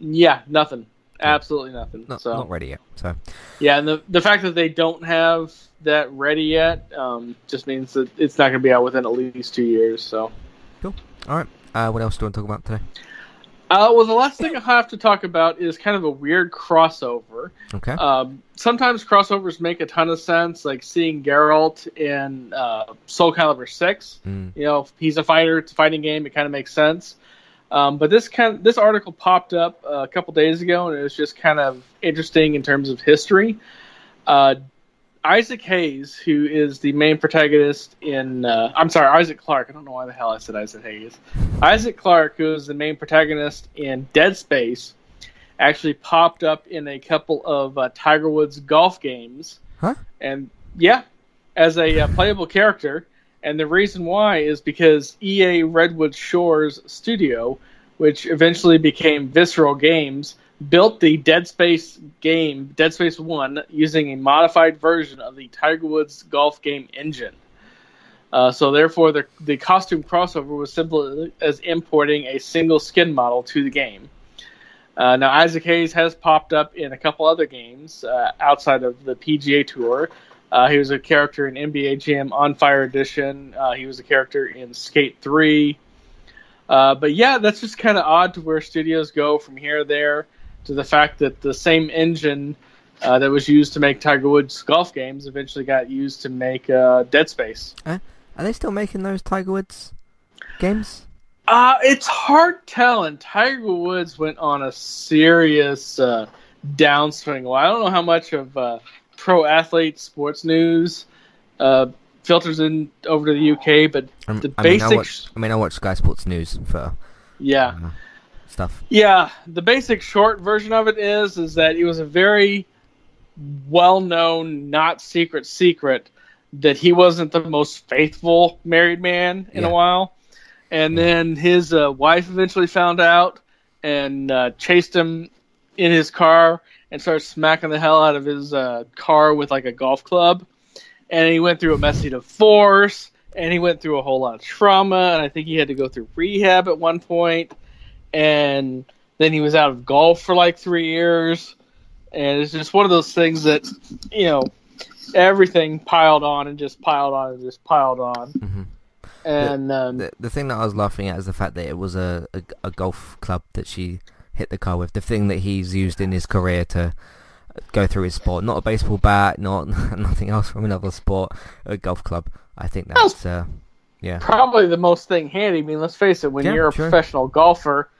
Yeah, nothing. Absolutely nothing. Not, so not ready yet. So yeah, and the the fact that they don't have that ready yet um, just means that it's not going to be out within at least two years. So cool. All right. Uh, what else do you want to talk about today? Uh, well, the last thing I have to talk about is kind of a weird crossover. Okay. Um, sometimes crossovers make a ton of sense, like seeing Geralt in uh, Soul Calibur Six. Mm. You know, he's a fighter; it's a fighting game. It kind of makes sense. Um, but this kind of, this article popped up uh, a couple days ago, and it was just kind of interesting in terms of history. Uh, Isaac Hayes, who is the main protagonist in, uh, I'm sorry, Isaac Clarke. I don't know why the hell I said Isaac Hayes. Isaac Clarke, who is the main protagonist in Dead Space, actually popped up in a couple of uh, Tiger Woods golf games. Huh? And yeah, as a uh, playable character. And the reason why is because EA Redwood Shores studio, which eventually became Visceral Games, built the Dead Space game, Dead Space 1, using a modified version of the Tiger Woods golf game engine. Uh, so therefore, the the costume crossover was simple as importing a single skin model to the game. Uh, now, Isaac Hayes has popped up in a couple other games uh, outside of the PGA Tour. Uh, he was a character in NBA Jam On Fire Edition. Uh, he was a character in Skate 3. Uh, but yeah, that's just kind of odd to where studios go from here there to the fact that the same engine uh, that was used to make Tiger Woods golf games eventually got used to make Dead Space. are they still making those Tiger Woods games? Uh, it's hard telling. Tiger Woods went on a serious uh, downswing. Well, I don't know how much of uh, pro athlete sports news uh, filters in over to the UK, but Um, the I mean, I watch, I mean, I watch Sky Sports News for yeah, uh, stuff. yeah, the basic short version of it is is that it was a very well-known, not secret secret that he wasn't the most faithful married man in Yeah. a while. And then his uh, wife eventually found out and uh, chased him in his car and started smacking the hell out of his uh, car with like a golf club. And he went through a messy divorce and he went through a whole lot of trauma. And I think he had to go through rehab at one point. And then he was out of golf for like three years. And it's just one of those things that, you know, everything piled on and just piled on and just piled on. hmm And um, The, the thing that I was laughing at is the fact that it was a, a, a golf club that she hit the car with. The thing that he's used in his career to go through his sport, not a baseball bat, not nothing else from another sport, a golf club. I think that's uh, yeah, probably the most thing handy. I mean, let's face it, when Yeah, you're a sure. professional golfer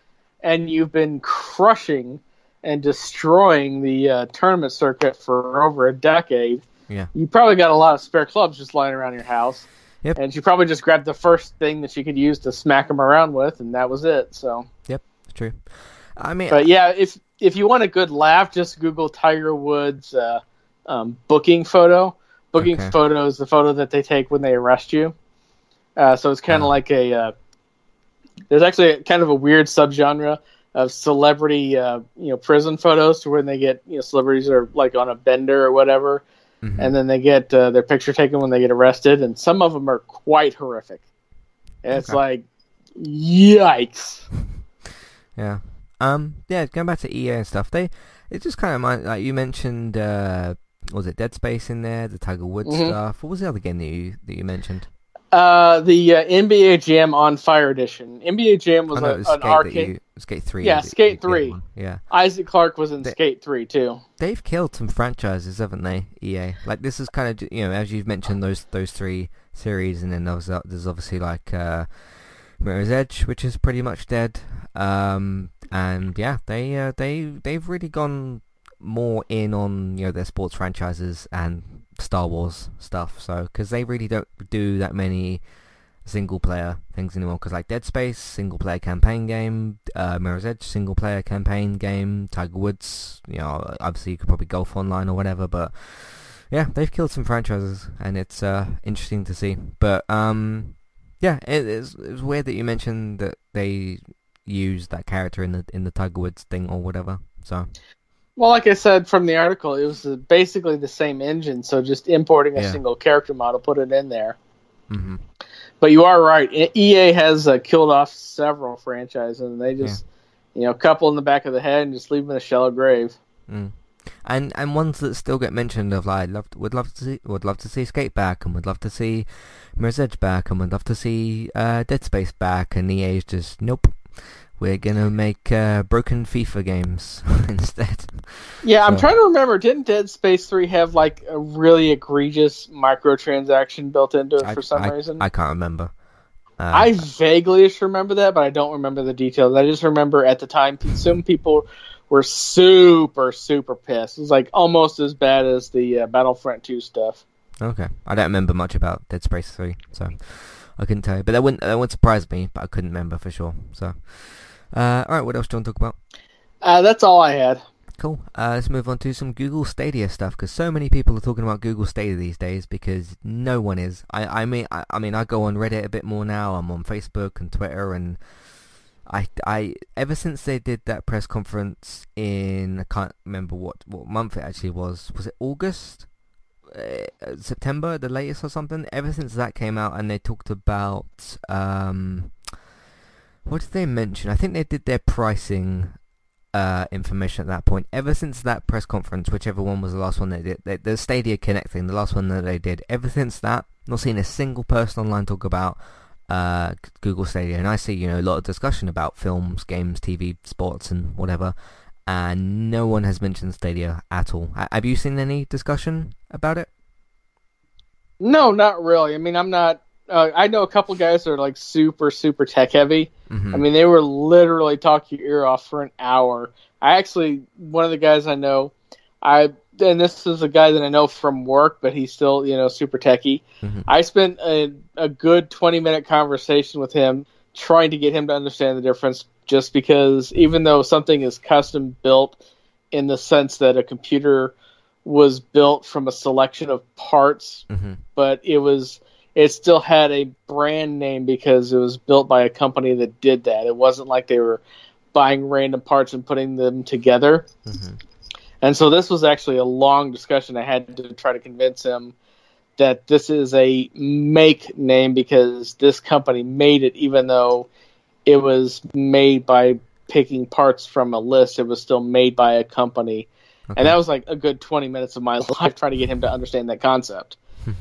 and you've been crushing and destroying the uh, tournament circuit for over a decade, Yeah. you probably got a lot of spare clubs just lying around your house. Yep. And she probably just grabbed the first thing that she could use to smack them around with, and that was it. So, yep, true. I mean, but yeah, if if you want a good laugh, just Google Tiger Woods uh, um, booking photo. Booking Okay. photo is the photo that they take when they arrest you. Uh, so it's kind of Oh. like a. Uh, there's actually a, kind of a weird subgenre of celebrity, uh, you know, prison photos, to when they get you know celebrities are like on a bender or whatever, mhm. and then they get uh, their picture taken when they get arrested, and some of them are quite horrific. And it's like, yikes. Yeah. Um. Yeah. Going back to EA and stuff, they it just kind of mind like you mentioned. Uh, was it Dead Space in there? The Tiger Woods Mhm. stuff. What was the other game that you that you mentioned? Uh, the uh, NBA Jam on Fire Edition. NBA Jam was, oh, no, a, was an Skate that arcade. you Skate Three. Yeah, Skate the 3. Yeah. Isaac Clarke was in They- Skate Three too. They've killed some franchises, haven't they? EA. Like this is kind of you know as you've mentioned those those three series, and then there's there's obviously like uh, Mirror's Edge, which is pretty much dead. Um, and yeah, they uh, they they've really gone more in on you know their sports franchises and Star Wars stuff. So because they really don't do that many single player things anymore. Because like Dead Space, single player campaign game, uh, Mirror's Edge, single player campaign game, Tiger Woods. You know, obviously you could probably golf online or whatever, but yeah, they've killed some franchises, and it's uh, interesting to see. But um, yeah, it, it's it's weird that you mentioned that they used that character in the in the Tiger Woods thing or whatever. So Well, like I said from the article, it was basically the same engine, so just importing a Yeah. single character model, put it in there. hmm But you are right. EA has uh, killed off several franchises, and they just, you know, couple in the back of the head and just leave them in a shallow grave. Mm. And and ones that still get mentioned of like love would love to see would love to see Skate back and would love to see Mirror's Edge back and would love to see uh, Dead Space back and EA's just nope. We're gonna make uh, broken FIFA games instead. Yeah, I'm trying to remember. Didn't Dead Space Three have like a really egregious microtransaction built into it I, for some I, reason? I can't remember. Uh, I vaguely remember that, but I don't remember the details. I just remember at the time, some people were super, super pissed. It was like almost as bad as the uh, Battlefront 2 stuff. okay. I don't remember much about Dead Space three, so I couldn't tell you. But that wouldn't that wouldn't surprise me. But I couldn't remember for sure. So, uh, all right. What else do you want to talk about? Uh, that's all I had. Cool. Uh, let's move on to some Google Stadia stuff because so many people are talking about Google Stadia these days because no one is. I, I mean I, I mean I go on Reddit a bit more now. I'm on Facebook and Twitter and I, I ever since they did that press conference in I can't remember what what month it actually was. Was it August? uh, September, the latest or something. Ever since that came out, and they talked about um, what did they mention? I think they did their pricing uh, information at that point. Ever since that press conference, whichever one was the last one they did, they, the Stadia Connect thing, the last one that they did. Ever since that, not seen a single person online talk about uh, Google Stadia, and I see you know a lot of discussion about films, games, TV, sports, and whatever. And no one has mentioned Stadia at all. Have you seen any discussion about it? No, not really. I mean, I'm not. Uh, I know a couple guys that are like super, super tech heavy. Mm-hmm. I mean, they were literally talking your ear off for an hour. I actually, one of the guys I know, I and this is a guy that I know from work, but he's still, you know, super techy. Mm-hmm. I spent a, a good 20 minute conversation with him trying to get him to understand the difference just because even though something is custom built in the sense that a computer was built from a selection of parts, mm-hmm. but it was it still had a brand name because it was built by a company that did that. It wasn't like they were buying random parts and putting them together. Mm-hmm. And so this was actually a long discussion. I had to try to convince him that this is a make name because this company made it, even though it was made by picking parts from a list. It was still made by a company. Okay. And that was like a good 20 minutes of my life trying to get him to understand that concept.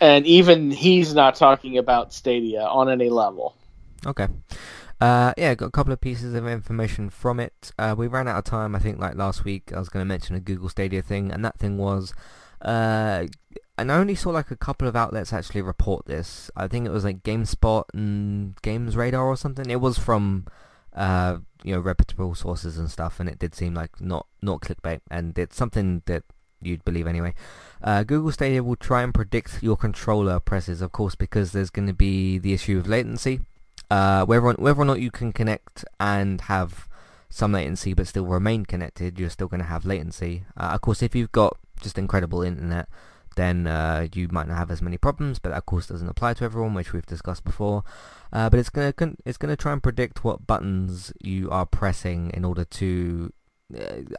and even he's not talking about Stadia on any level. Okay. Uh, yeah, got a couple of pieces of information from it. Uh, we ran out of time, I think, like last week. I was going to mention a Google Stadia thing, and that thing was, uh, and I only saw like a couple of outlets actually report this. I think it was like GameSpot and Games Radar or something. It was from, uh, you know, reputable sources and stuff, and it did seem like not not clickbait, and it's something that you'd believe anyway. Uh, Google Stadia will try and predict your controller presses, of course, because there's going to be the issue of latency uh, whether, whether or not you can connect and have some latency but still remain connected, you're still going to have latency. Uh, of course, if you've got just incredible internet, then uh, you might not have as many problems, but that of course doesn't apply to everyone, which we've discussed before. Uh, but it's gonna it's gonna try and predict what buttons you are pressing in order to,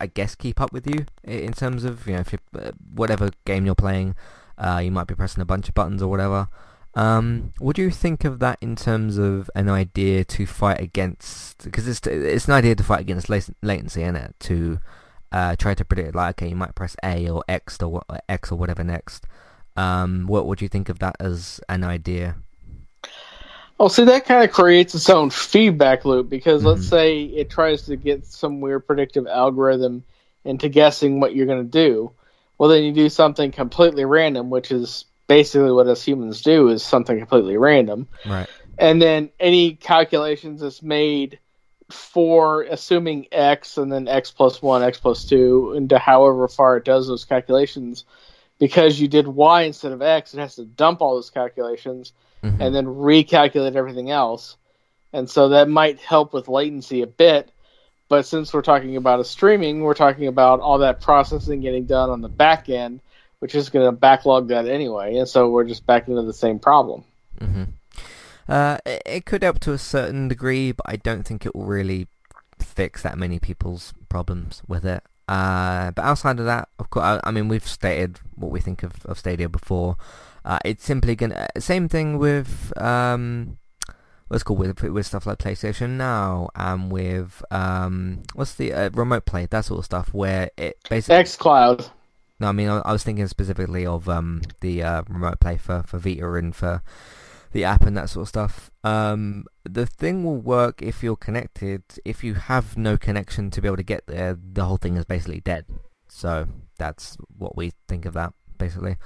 I guess, keep up with you in terms of you know if uh, whatever game you're playing, uh, you might be pressing a bunch of buttons or whatever. Um, what do you think of that in terms of an idea to fight against? Because it's it's an idea to fight against latency, isn't it? To uh, try to predict, like, okay, you might press A or X or X or whatever next. Um, what would you think of that as an idea? Oh, see, that kind of creates its own feedback loop because mm-hmm. let's say it tries to get some weird predictive algorithm into guessing what you're going to do. Well, then you do something completely random, which is basically what us humans do is something completely random. Right. And then any calculations that's made for assuming x and then x plus 1, x plus 2, into however far it does those calculations, because you did y instead of x, it has to dump all those calculations mm-hmm. and then recalculate everything else. And so that might help with latency a bit. But since we're talking about a streaming, we're talking about all that processing getting done on the back end which is going to backlog that anyway, and so we're just back into the same problem. Mm-hmm. Uh, it could help to a certain degree, but I don't think it will really fix that many people's problems with it. Uh, but outside of that, of course, I, I, mean, we've stated what we think of, of Stadia before. Uh, it's simply gonna same thing with um, what's called with with stuff like PlayStation Now and with um, what's the uh, remote play that sort of stuff where it basically XCloud. No, I mean I, I was thinking specifically of um, the uh, remote play for, for Vita and for the app and that sort of stuff. Um, the thing will work if you're connected. If you have no connection to be able to get there, the whole thing is basically dead. So that's what we think of that basically.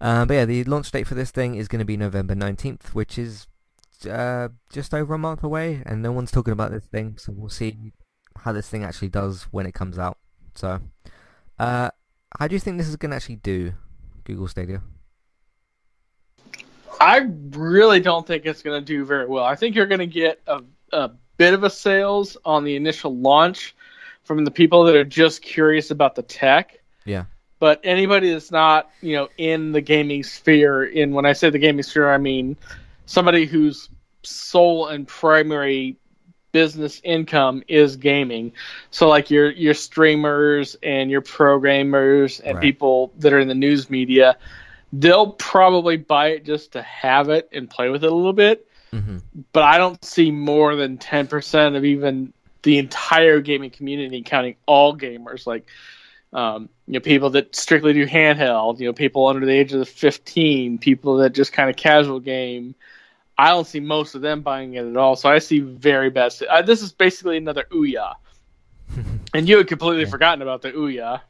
Uh, but yeah, the launch date for this thing is going to be November 19th, which is uh, just over a month away, and no one's talking about this thing, so we'll see how this thing actually does when it comes out. So, uh, how do you think this is going to actually do, Google Stadia? I really don't think it's going to do very well. I think you're going to get a, a bit of a sales on the initial launch from the people that are just curious about the tech. Yeah. But anybody that's not, you know, in the gaming sphere, in when I say the gaming sphere, I mean somebody whose sole and primary business income is gaming. So like your your streamers and your programmers and Right. people that are in the news media, they'll probably buy it just to have it and play with it a little bit. hmm But I don't see more than ten percent of even the entire gaming community, counting all gamers, like um, you know people that strictly do handheld, you know people under the age of fifteen, people that just kind of casual game. I don't see most of them buying it at all. So I see very bad. Uh, this is basically another Ouya. and you had completely Yeah. forgotten about the Ouya.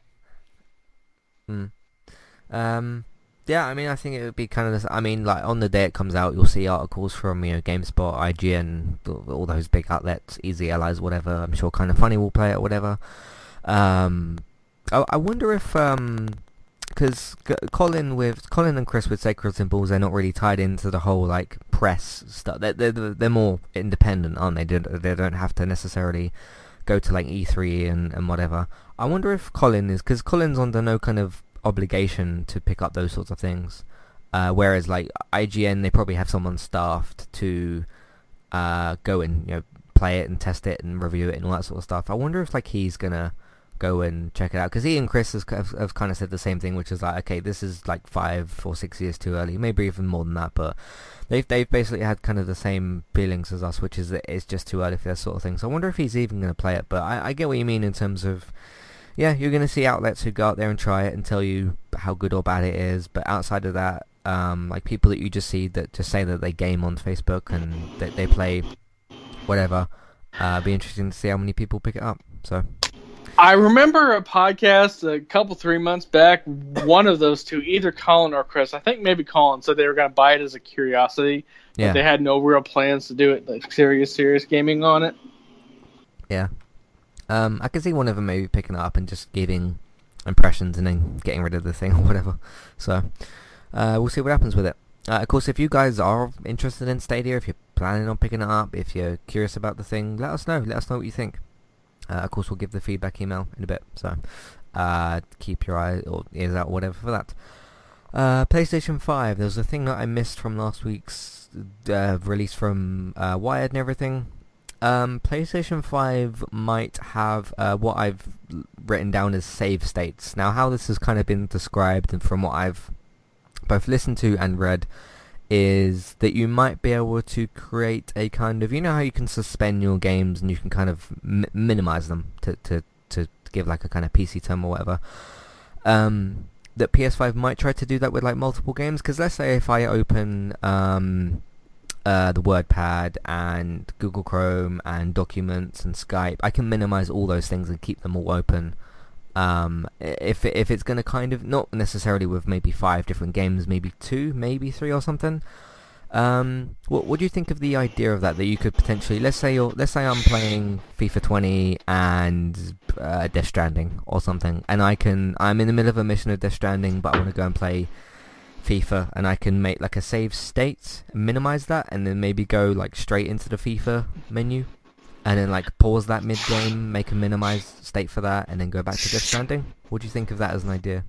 hmm. Um, yeah, I mean, I think it would be kind of. This, I mean, like on the day it comes out, you'll see articles from you know GameSpot, IGN, all those big outlets, Easy Allies, whatever. I'm sure Kinda Funny will play it or whatever. Um, I, I wonder if um, because Colin with Colin and Chris with Sacred Symbols, they're not really tied into the whole like press stuff. They're they're, they're more independent, aren't they? They don't- they don't have to necessarily go to like E3 and, and whatever. I wonder if Colin is because Colin's under no kind of obligation to pick up those sorts of things. Uh, whereas like IGN, they probably have someone staffed to uh, go and you know play it and test it and review it and all that sort of stuff. I wonder if like he's gonna go and check it out because he and Chris has, have, have kind of said the same thing, which is like, okay, this is like five or six years too early, maybe even more than that, but they've they've basically had kind of the same feelings as us, which is that it's just too early for that sort of thing. So I wonder if he's even going to play it. But I, I get what you mean in terms of, yeah, you're going to see outlets who go out there and try it and tell you how good or bad it is. But outside of that, um, like people that you just see that just say that they game on Facebook and that they play whatever, uh, be interesting to see how many people pick it up. So I remember a podcast a couple three months back. One of those two, either Colin or Chris, I think maybe Colin, said they were going to buy it as a curiosity. yeah, But they had no real plans to do it, like serious, serious gaming on it. Yeah. Um, I can see one of them maybe picking it up and just giving impressions and then getting rid of the thing or whatever. So, uh, we'll see what happens with it. Uh, of course, if you guys are interested in Stadia, if you're planning on picking it up, if you're curious about the thing, let us know. Let us know what you think. Uh, of course, we'll give the feedback email in a bit. So, uh, keep your eyes or ears out, or whatever for that. Uh, PlayStation 5. There was a thing that I missed from last week's uh, release from uh, Wired and everything. Um, PlayStation 5 might have uh, what I've written down as save states. Now, how this has kind of been described, and from what I've both listened to and read, is that you might be able to create a kind of, you know how you can suspend your games and you can kind of m- minimize them to, to, to give like a kind of PC term or whatever. Um, that PS5 might try to do that with like multiple games, because let's say if I open um, uh, the WordPad and Google Chrome and Documents and Skype, I can minimize all those things and keep them all open. Um, if if it's going to kind of not necessarily with maybe five different games, maybe two, maybe three or something. Um, what what do you think of the idea of that? That you could potentially, let's say you're, let's say I'm playing FIFA 20 and uh, Death Stranding or something, and I can I'm in the middle of a mission of Death Stranding, but I want to go and play FIFA, and I can make like a save state, minimize that, and then maybe go like straight into the FIFA menu, and then like pause that mid game, make a minimized state for that, and then go back to Death Stranding. What do you think of that as an idea?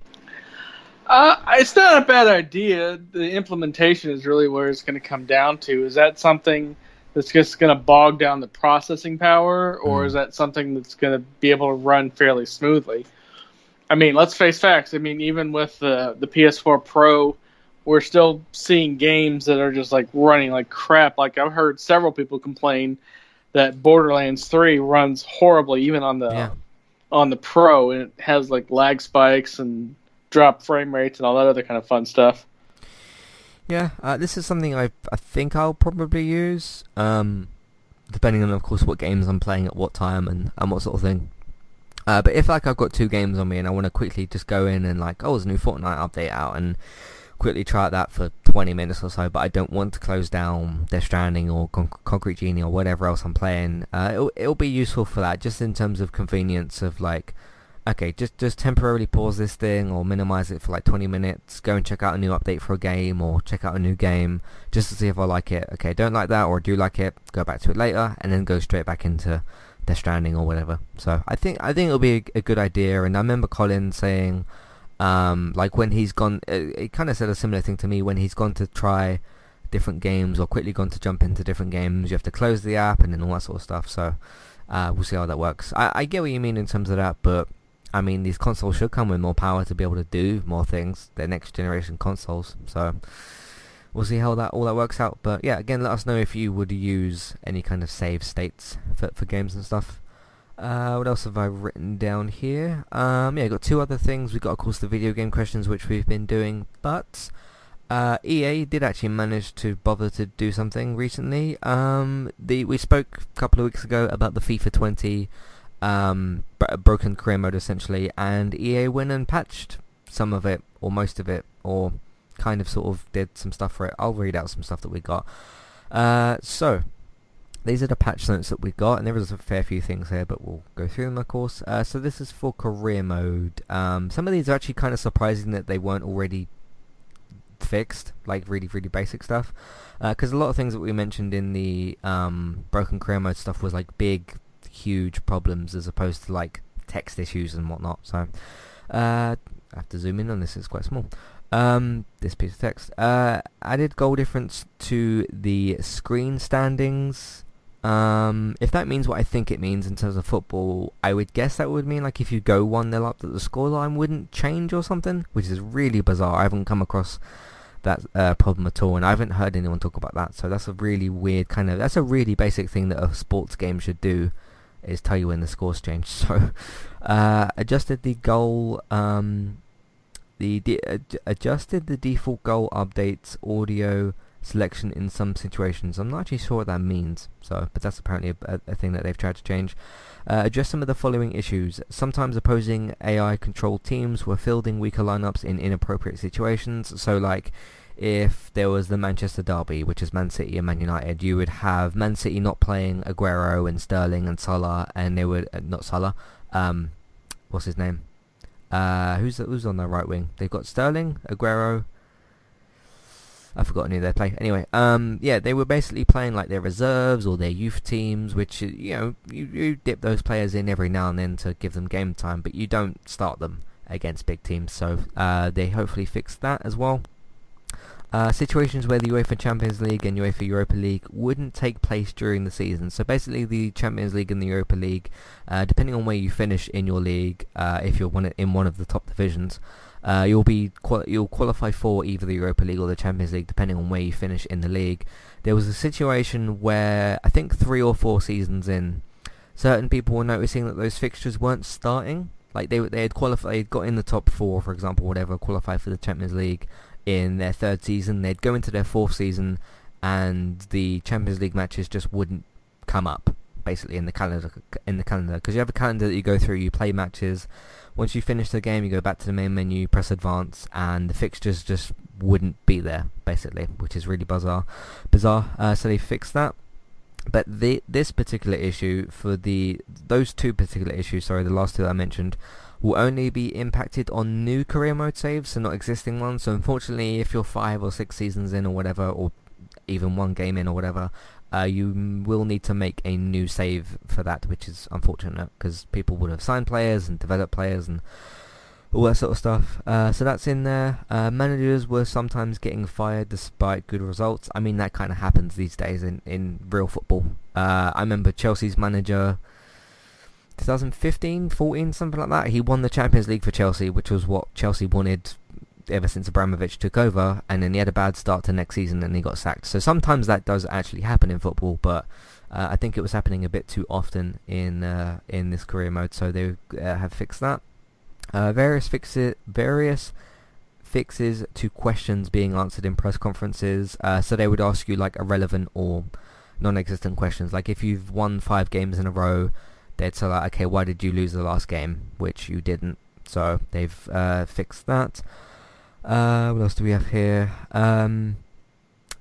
Uh, it's not a bad idea. The implementation is really where it's going to come down to. Is that something that's just going to bog down the processing power, or Mm. is that something that's going to be able to run fairly smoothly? I mean, let's face facts. I mean, even with the the PS4 Pro, we're still seeing games that are just like running like crap. Like I've heard several people complain that Borderlands 3 runs horribly, even on the Yeah. on the Pro, and it has like lag spikes and drop frame rates and all that other kind of fun stuff. Yeah, uh, this is something I I think I'll probably use, um, depending on of course what games I'm playing at what time and, and what sort of thing. Uh, but if like I've got two games on me and I want to quickly just go in and like, oh, there's a new Fortnite update out and quickly try that for 20 minutes or so, but I don't want to close down Death Stranding or Con- Concrete Genie or whatever else I'm playing, uh, it'll, it'll be useful for that, just in terms of convenience of like, okay, just just temporarily pause this thing or minimize it for like 20 minutes, go and check out a new update for a game or check out a new game just to see if I like it. Okay, don't like that or do like it, go back to it later and then go straight back into Death Stranding or whatever. So I think I think it'll be a, a good idea and I remember Colin saying um, like when he's gone, uh, he kind of said a similar thing to me when he's gone to try different games or quickly gone to jump into different games, you have to close the app and then all that sort of stuff. So uh, we'll see how that works. I, I get what you mean in terms of that, but I mean these consoles should come with more power to be able to do more things. They're next generation consoles, so we'll see how that all that works out. But yeah, again, let us know if you would use any kind of save states for for games and stuff. Uh, what else have I written down here? Um, yeah, got two other things. We've got, of course, the video game questions, which we've been doing, but uh, EA did actually manage to bother to do something recently. Um, the we spoke a couple of weeks ago about the FIFA 20 um, broken career mode, essentially, and EA went and patched some of it, or most of it, or kind of sort of did some stuff for it. I'll read out some stuff that we got. Uh, so, these are the patch notes that we got, and there is a fair few things here, but we'll go through them, of course. Uh, so this is for career mode. Um, some of these are actually kind of surprising that they weren't already fixed, like really, really basic stuff. Because uh, a lot of things that we mentioned in the um, broken career mode stuff was like big, huge problems as opposed to like text issues and whatnot. So uh, I have to zoom in on this; it's quite small. Um, this piece of text. Uh, added goal difference to the screen standings. Um, if that means what I think it means in terms of football, I would guess that would mean like if you go 1-0 up that the scoreline wouldn't change or something, which is really bizarre. I haven't come across that uh, problem at all, and I haven't heard anyone talk about that. So that's a really weird kind of, that's a really basic thing that a sports game should do, is tell you when the scores change. So, uh, adjusted the goal, um, the, the adjusted the default goal updates audio selection in some situations. I'm not actually sure what that means, so but that's apparently a, a thing that they've tried to change. Uh, address some of the following issues. Sometimes opposing AI-controlled teams were fielding weaker lineups in inappropriate situations. So, like, if there was the Manchester Derby, which is Man City and Man United, you would have Man City not playing Aguero and Sterling and Salah, and they would uh, not Salah. Um, what's his name? Uh, who's who's on the right wing? They've got Sterling, Aguero, I've forgotten who they play. Anyway, um, yeah, they were basically playing like their reserves or their youth teams, which you know you, you dip those players in every now and then to give them game time, but you don't start them against big teams. So uh, they hopefully fixed that as well. Uh, situations where the UEFA Champions League and UEFA Europa League wouldn't take place during the season. So basically, the Champions League and the Europa League, uh, depending on where you finish in your league, uh, if you're one in one of the top divisions, uh, you'll be qual- you'll qualify for either the Europa League or the Champions League, depending on where you finish in the league. There was a situation where I think three or four seasons in, certain people were noticing that those fixtures weren't starting. Like they they had qualified, they'd got in the top four, for example, whatever, qualified for the Champions League in their third season. They'd go into their fourth season, and the Champions League matches just wouldn't come up basically in the calendar in the calendar because you have a calendar that you go through. You play matches once you finish the game, you go back to the main menu, press advance, and the fixtures just wouldn't be there, basically, which is really bizarre. Bizarre. Uh, so they fixed that. But the this particular issue for the those two particular issues, sorry, the last two that I mentioned, will only be impacted on new career mode saves, so not existing ones. So unfortunately, if you're five or six seasons in or whatever, or even one game in or whatever, uh, you will need to make a new save for that, which is unfortunate because people would have signed players and developed players and all that sort of stuff. Uh, so that's in there. Uh, managers were sometimes getting fired despite good results. I mean, that kind of happens these days in, in real football. Uh, I remember Chelsea's manager, 2015, 14, something like that. He won the Champions League for Chelsea, which was what Chelsea wanted ever since Abramovich took over, and then he had a bad start to next season and he got sacked. So sometimes that does actually happen in football, but uh, I think it was happening a bit too often in uh, in this career mode. So they uh, have fixed that. Uh, various fixes, various fixes to questions being answered in press conferences. Uh, so they would ask you like irrelevant or non-existent questions. Like if you've won five games in a row, they'd say like, okay, why did you lose the last game, which you didn't. So they've uh, fixed that. Uh, what else do we have here? Um,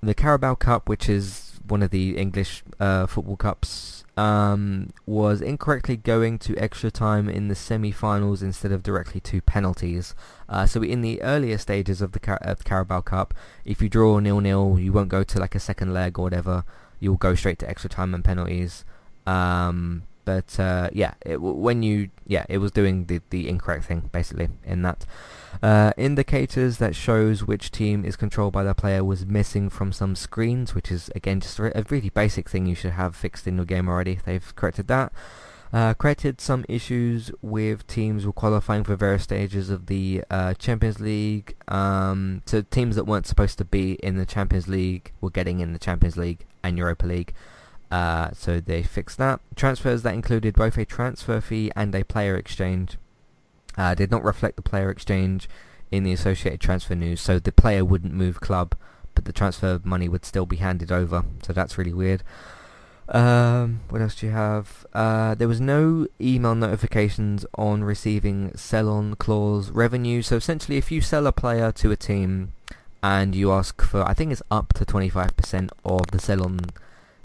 the Carabao Cup, which is one of the English uh, football cups, um, was incorrectly going to extra time in the semi-finals instead of directly to penalties. Uh, so in the earlier stages of the, Car- of the Carabao Cup, if you draw nil-nil, you won't go to like a second leg or whatever. You'll go straight to extra time and penalties. Um, But uh, yeah, it, when you yeah, it was doing the the incorrect thing basically in that. Uh, indicators that shows which team is controlled by the player was missing from some screens, which is again just a really basic thing you should have fixed in your game already. They've corrected that. Uh, created some issues with teams were qualifying for various stages of the uh, Champions League. Um, so teams that weren't supposed to be in the Champions League were getting in the Champions League and Europa League. Uh, so they fixed that. Transfers that included both a transfer fee and a player exchange uh, did not reflect the player exchange in the associated transfer news. So the player wouldn't move club, but the transfer money would still be handed over. So that's really weird. Um, what else do you have? Uh, there was no email notifications on receiving sell-on clause revenue. So essentially, if you sell a player to a team and you ask for, I think it's up to 25% of the sell-on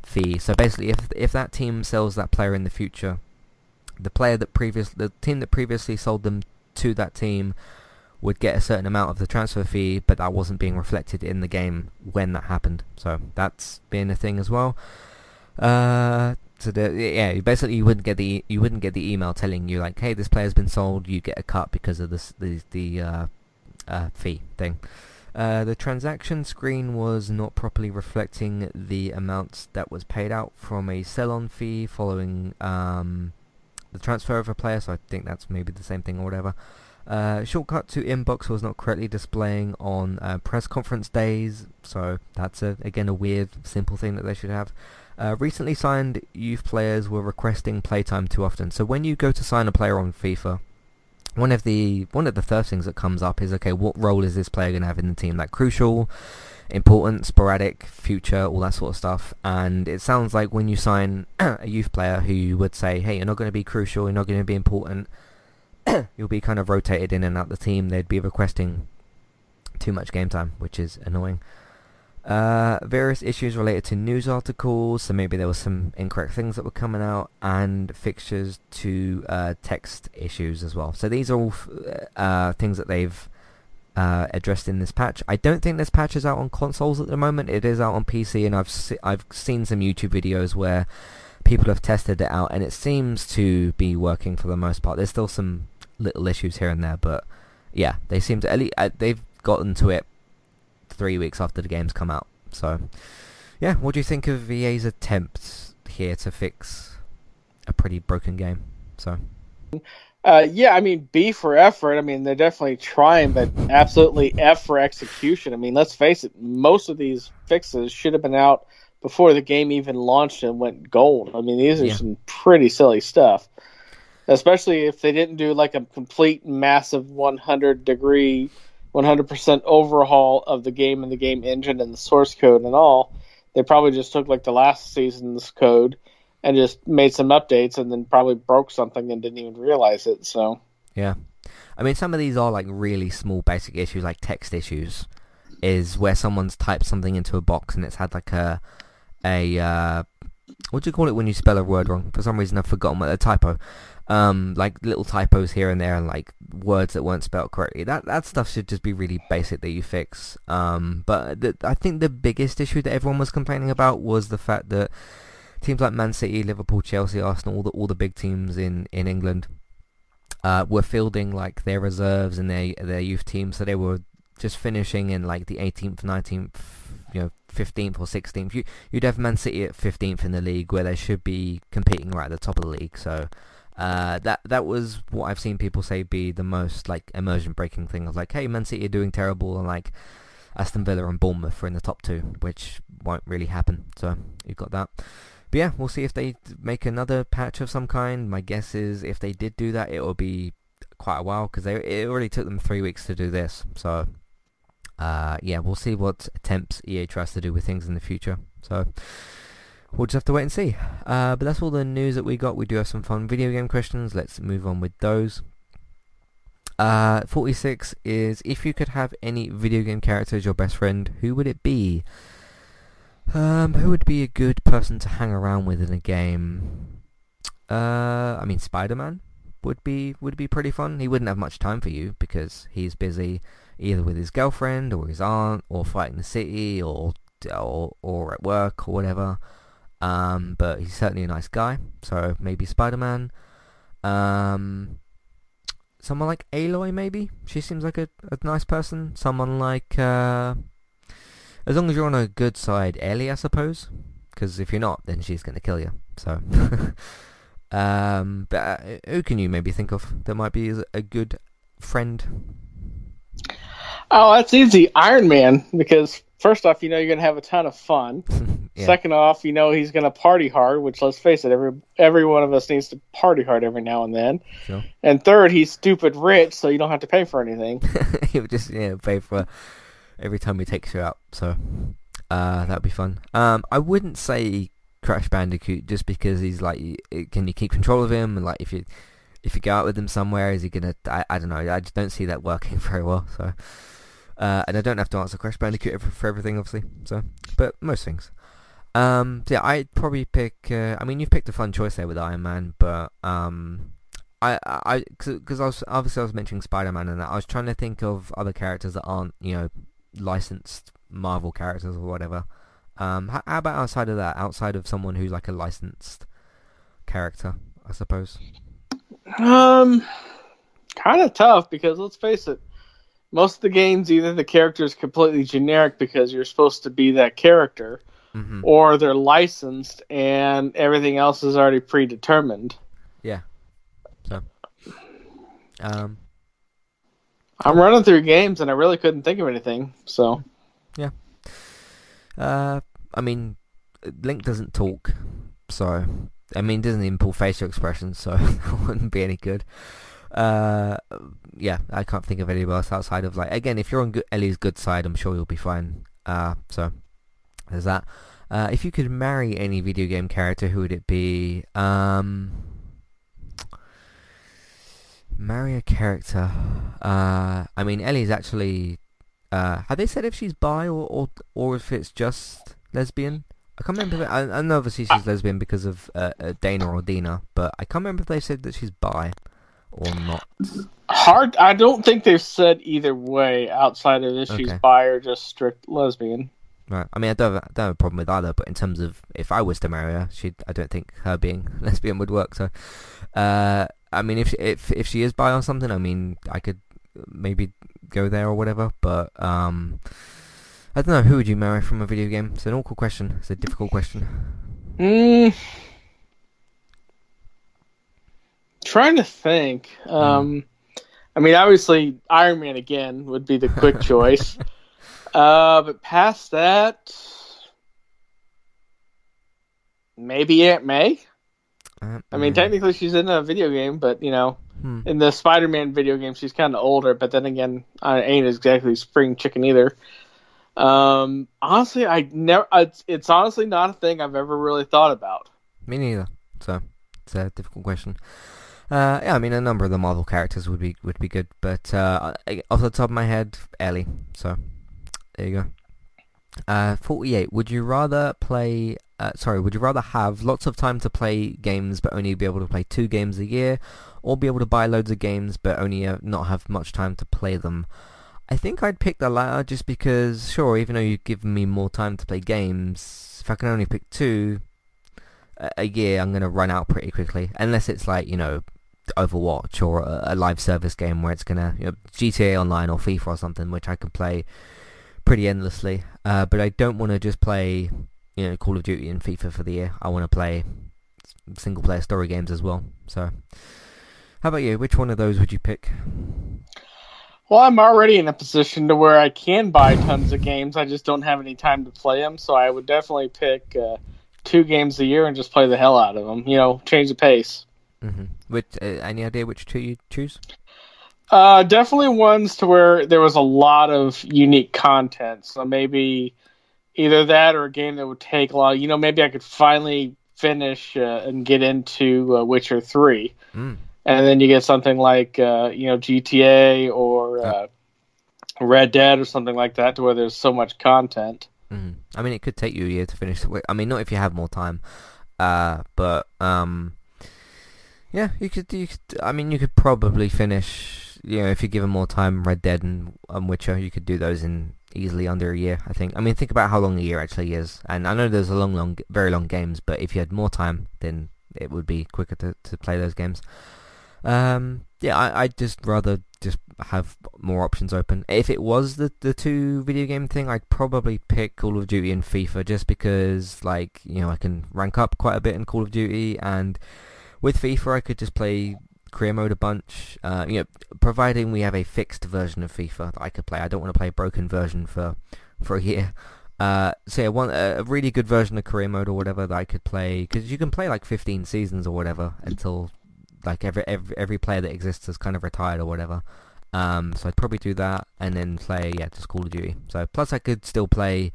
fee. So basically, if if that team sells that player in the future, the player that previous the team that previously sold them to that team would get a certain amount of the transfer fee, but that wasn't being reflected in the game when that happened. So that's been a thing as well. Uh, so the, yeah, basically you wouldn't get the you wouldn't get the email telling you like, hey, this player's been sold, you get a cut because of this the the uh, uh, fee thing. Uh, the transaction screen was not properly reflecting the amounts that was paid out from a sell-on fee following um, the transfer of a player, so I think that's maybe the same thing or whatever. Uh, shortcut to inbox was not correctly displaying on uh, press conference days, so that's a, again a weird, simple thing that they should have. Uh, recently signed youth players were requesting playtime too often. So when you go to sign a player on FIFA, one of the one of the first things that comes up is okay, what role is this player going to have in the team? Like crucial, important, sporadic, future, all that sort of stuff. And it sounds like when you sign a youth player who would say, hey, you're not going to be crucial, you're not going to be important, you'll be kind of rotated in and out the team. They'd be requesting too much game time, which is annoying. Uh, various issues related to news articles, so maybe there were some incorrect things that were coming out, and fixtures to uh, text issues as well. So these are all uh, things that they've uh, addressed in this patch. I don't think this patch is out on consoles at the moment. It is out on PC, and I've se- I've seen some YouTube videos where people have tested it out, and it seems to be working for the most part. There's still some little issues here and there, but yeah, they seem to at least uh, they've gotten to it three weeks after the game's come out. So, yeah, what do you think of EA's attempts here to fix a pretty broken game? So, uh, yeah, I mean, B for effort. I mean, they're definitely trying, but absolutely F for execution. I mean, let's face it, most of these fixes should have been out before the game even launched and went gold. I mean, these are yeah. some pretty silly stuff, especially if they didn't do like a complete massive 100 degree 100% overhaul of the game and the game engine and the source code and all. They probably just took like the last season's code and just made some updates and then probably broke something and didn't even realize it. So yeah, I mean some of these are like really small basic issues like text issues, is where someone's typed something into a box and it's had like a a uh, what do you call it when you spell a word wrong? For some reason I've forgotten what a typo um, like little typos here and there, and like words that weren't spelled correctly. That that stuff should just be really basic that you fix. Um, but the, I think the biggest issue that everyone was complaining about was the fact that teams like Man City, Liverpool, Chelsea, Arsenal, all the all the big teams in in England uh, were fielding like their reserves and their their youth teams, so they were just finishing in like the 18th, 19th, you know, 15th or 16th. You, you'd have Man City at 15th in the league where they should be competing right at the top of the league. So uh, that that was what I've seen people say be the most like immersion breaking thing. of like, hey, Man City are doing terrible, and like Aston Villa and Bournemouth are in the top two, which won't really happen. So you've got that. But yeah, we'll see if they make another patch of some kind. My guess is if they did do that, it will be quite a while because it already took them three weeks to do this. So uh, yeah, we'll see what attempts EA tries to do with things in the future. So we'll just have to wait and see. Uh, but that's all the news that we got. We do have some fun video game questions. Let's move on with those. Uh, 46 is if you could have any video game character as your best friend, who would it be? Um, who would be a good person to hang around with in a game? Uh, I mean, Spider-Man would be would be pretty fun. He wouldn't have much time for you because he's busy either with his girlfriend or his aunt or fighting the city or or, or at work or whatever. Um, but he's certainly a nice guy. So maybe Spider-Man. Um, someone like Aloy, maybe. She seems like a, a nice person. Someone like, uh, as long as you're on a good side, Ellie, I suppose. Because if you're not, then she's going to kill you. So, um, but uh, who can you maybe think of that might be a good friend? Oh, that's easy. Iron Man, because first off, you know you're going to have a ton of fun. yeah. Second off, you know he's going to party hard, which let's face it, every every one of us needs to party hard every now and then. Sure. And third, he's stupid rich, so you don't have to pay for anything. he would just you know, pay for every time he takes you out. So uh, that'd be fun. Um, I wouldn't say Crash Bandicoot just because he's like, can you keep control of him? And like, if you if you go out with him somewhere, is he gonna? I, I don't know. I just don't see that working very well. So. Uh, and I don't have to answer Crash Bandicoot for everything, obviously. So, but most things. Um, so yeah, I'd probably pick. Uh, I mean, you've picked a fun choice there with Iron Man, but um, I, I, because I was obviously I was mentioning Spider Man and that. I was trying to think of other characters that aren't, you know, licensed Marvel characters or whatever. Um, how, how about outside of that? Outside of someone who's like a licensed character, I suppose. Um, kind of tough because let's face it, most of the games either the character is completely generic because you're supposed to be that character mm-hmm. or they're licensed and everything else is already predetermined. Yeah. So, um, I'm running through games and I really couldn't think of anything. So, yeah. Uh, I mean, Link doesn't talk, so I mean, doesn't even pull facial expressions, so it wouldn't be any good. Uh, yeah, I can't think of anybody else outside of like again, if you're on good, Ellie's good side, I'm sure you'll be fine. Uh, so there's that. Uh, if you could marry any video game character, who would it be? Um, marry a character. Uh, I mean, Ellie's actually. Uh, have they said if she's bi or or, or if it's just lesbian? I can't remember. I, I know obviously she's lesbian because of uh, uh, Dana or Dina, but I can't remember if they said that she's bi or not. Hard. I don't think they've said either way outside of if okay. she's bi or just strict lesbian. Right. I mean, I don't, have, I don't have a problem with either, but in terms of if I was to marry her, she I don't think her being lesbian would work. So, uh, I mean, if if if she is bi or something, I mean, I could maybe go there or whatever. But um, I don't know. Who would you marry from a video game? It's an awkward question. It's a difficult question. Mm. Trying to think. Um, I mean, obviously, Iron Man again would be the quick choice. Uh, but past that, maybe Aunt May. Aunt I mean, technically she's in a video game, but you know, hmm. in the Spider-Man video game, she's kind of older. But then again, I ain't exactly spring chicken either. Um, honestly, I never. It's, it's honestly not a thing I've ever really thought about. Me neither. So it's a difficult question. Uh, yeah, I mean, a number of the Marvel characters would be would be good, but uh, off the top of my head, Ellie. So there you go. Uh, 48. Would you rather play... Uh, sorry, would you rather have lots of time to play games but only be able to play two games a year, or be able to buy loads of games but only uh, not have much time to play them? I think I'd pick the latter just because, sure, even though you've given me more time to play games, if I can only pick two a year, I'm going to run out pretty quickly. Unless it's like, you know, Overwatch or a, a live service game where it's going to, you know, GTA Online or FIFA or something, which I can play pretty endlessly. Uh, but I don't want to just play, you know, Call of Duty and FIFA for the year. I want to play single player story games as well. So, how about you? Which one of those would you pick? Well, I'm already in a position to where I can buy tons of games. I just don't have any time to play them. So I would definitely pick uh, two games a year and just play the hell out of them. You know, change the pace. Mm-hmm. Which uh, any idea which two you choose? Uh, definitely ones to where there was a lot of unique content. So maybe either that or a game that would take a lot. You know, maybe I could finally finish uh, and get into uh, Witcher Three, mm. and then you get something like uh, you know GTA or uh, Red Dead or something like that, to where there's so much content. Mm. I mean, it could take you a year to finish. I mean, not if you have more time, uh, but um, yeah, you could. You could. I mean, you could probably finish you know, if you give given more time, Red Dead and, and Witcher, you could do those in easily under a year. I think. I mean, think about how long a year actually is, and I know there's a long, long, very long games, but if you had more time, then it would be quicker to, to play those games. Um, yeah, I I just rather just have more options open. If it was the the two video game thing, I'd probably pick Call of Duty and FIFA just because like you know I can rank up quite a bit in Call of Duty and with FIFA I could just play career mode a bunch. Uh, you know, providing we have a fixed version of FIFA that I could play. I don't want to play a broken version for for a year. Uh, so yeah, one a really good version of career mode or whatever that I could play because you can play like 15 seasons or whatever until like every every every player that exists is kind of retired or whatever. Um, so I'd probably do that and then play yeah just Call of Duty. So plus I could still play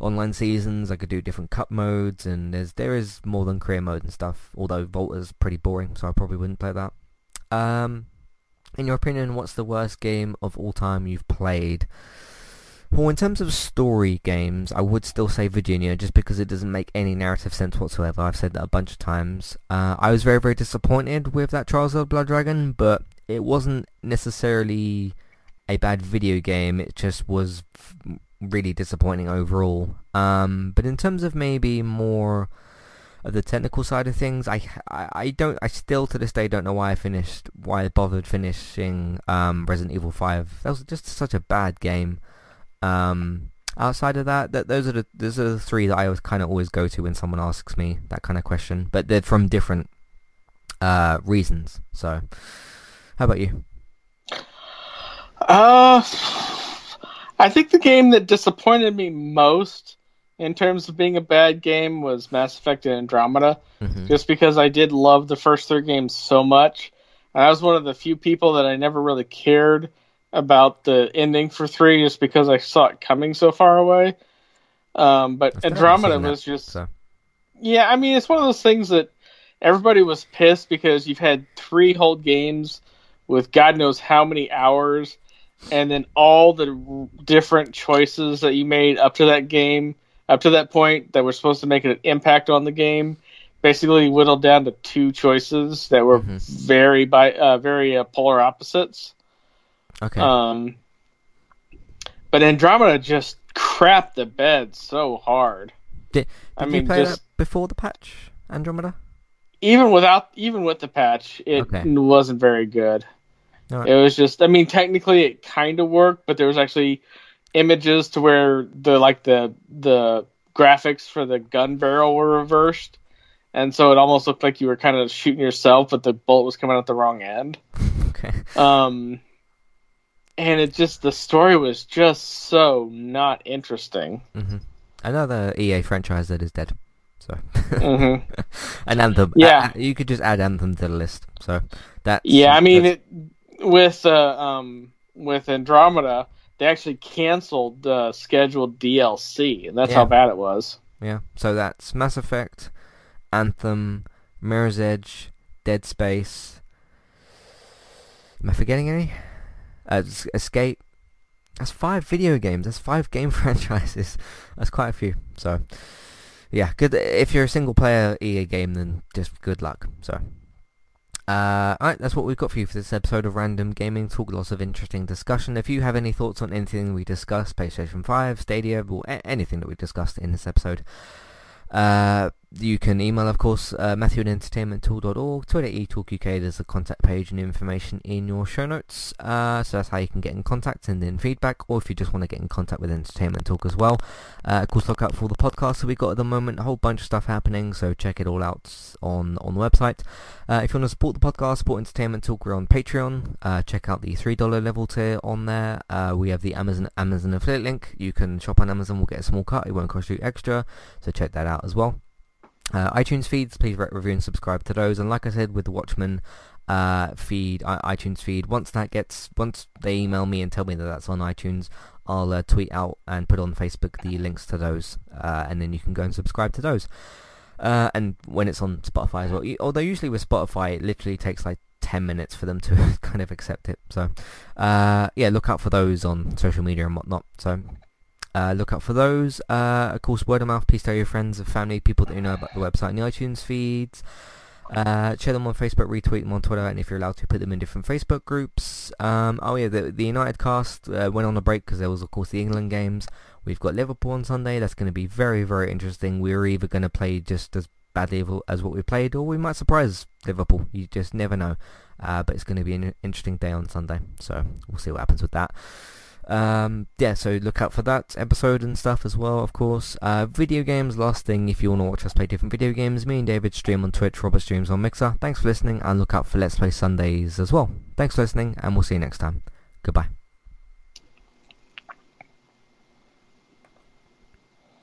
online seasons. I could do different cup modes and there's there is more than career mode and stuff. Although Volta's pretty boring, so I probably wouldn't play that. Um, in your opinion, what's the worst game of all time you've played? Well, in terms of story games, I would still say Virginia, just because it doesn't make any narrative sense whatsoever. I've said that a bunch of times. Uh, I was very, very disappointed with that Trials of Blood Dragon, but it wasn't necessarily a bad video game. It just was really disappointing overall. Um, but in terms of maybe more of the technical side of things, I, I, I, don't, I still to this day don't know why I finished, why I bothered finishing um, Resident Evil 5. That was just such a bad game. Um, outside of that, that those are the those are the three that I always kind of always go to when someone asks me that kind of question. But they're from different uh, reasons. So, how about you? Uh, I think the game that disappointed me most in terms of being a bad game was Mass Effect and Andromeda, mm-hmm. just because I did love the first three games so much. And I was one of the few people that I never really cared about the ending for three just because I saw it coming so far away. Um, but Andromeda was just so. yeah. I mean, it's one of those things that everybody was pissed because you've had three whole games with God knows how many hours, and then all the different choices that you made up to that game, up to that point, that were supposed to make an impact on the game. Basically, whittled down to two choices that were mm-hmm. very by uh, very uh, polar opposites. Okay. Um, but Andromeda just crapped the bed so hard. Did, did I mean, you play just, that before the patch, Andromeda? Even without, even with the patch, it okay. wasn't very good. Right. It was just, I mean, technically it kind of worked, but there was actually images to where the like the the graphics for the gun barrel were reversed, and so it almost looked like you were kind of shooting yourself, but the bullet was coming out the wrong end. okay. Um, and it just the story was just so not interesting. Mm-hmm. Another EA franchise that is dead. So, mm-hmm. and Anthem. Yeah, uh, you could just add Anthem to the list. So that. Yeah, I mean, it, with uh, um with Andromeda, they actually canceled the scheduled DLC, and that's yeah. how bad it was. Yeah. So that's Mass Effect, Anthem, Mirror's Edge, Dead Space. Am I forgetting any? Uh, Escape. That's five video games. That's five game franchises. That's quite a few. So, yeah, good. If you're a single player EA game, then just good luck. So, uh, alright, that's what we've got for you for this episode of Random Gaming Talk. Lots of interesting discussion. If you have any thoughts on anything we discussed, PlayStation 5, Stadia, or anything that we discussed in this episode, uh, you can email, of course, uh, Matthew at entertainmenttalk.org, Twitter eTalkUK, there's a contact page and information in your show notes, uh, so that's how you can get in contact, and then feedback, or if you just want to get in contact with Entertainment Talk as well. Uh, of course, look out for the podcast that we've got at the moment, a whole bunch of stuff happening, so check it all out on, on the website. Uh, if you want to support the podcast, support Entertainment Talk, we're on Patreon, uh, check out the $3 level tier on there, uh, we have the Amazon Amazon affiliate link, you can shop on Amazon, we'll get a small cut, it won't cost you extra, so check that out as well. Uh, iTunes feeds, please rate, review, and subscribe to those. And like I said, with the Watchmen uh, feed, iTunes feed, once that gets, once they email me and tell me that that's on iTunes, I'll uh, tweet out and put on Facebook the links to those, uh, and then you can go and subscribe to those. Uh, and when it's on Spotify as well, although usually with Spotify it literally takes like 10 minutes for them to kind of accept it. So, uh, yeah, look out for those on social media and whatnot. So, uh, look out for those. Uh, of course, word of mouth. Please tell your friends and family, people that you know about the website and the iTunes feeds. Uh, share them on Facebook, retweet them on Twitter, and if you're allowed to, put them in different Facebook groups. Um, oh yeah, the, the United cast uh, went on a break because there was, of course, the England games. We've got Liverpool on Sunday. That's going to be very, very interesting. We're either going to play just as badly as what we played, or we might surprise Liverpool. You just never know. Uh, but it's going to be an interesting day on Sunday, so we'll see what happens with that. Um, yeah, so look out for that episode and stuff as well, of course. Uh, video games, last thing, if you want to watch us play different video games, me and David stream on Twitch, Robert streams on Mixer. Thanks for listening, and look out for Let's Play Sundays as well. Thanks for listening, and we'll see you next time. Goodbye.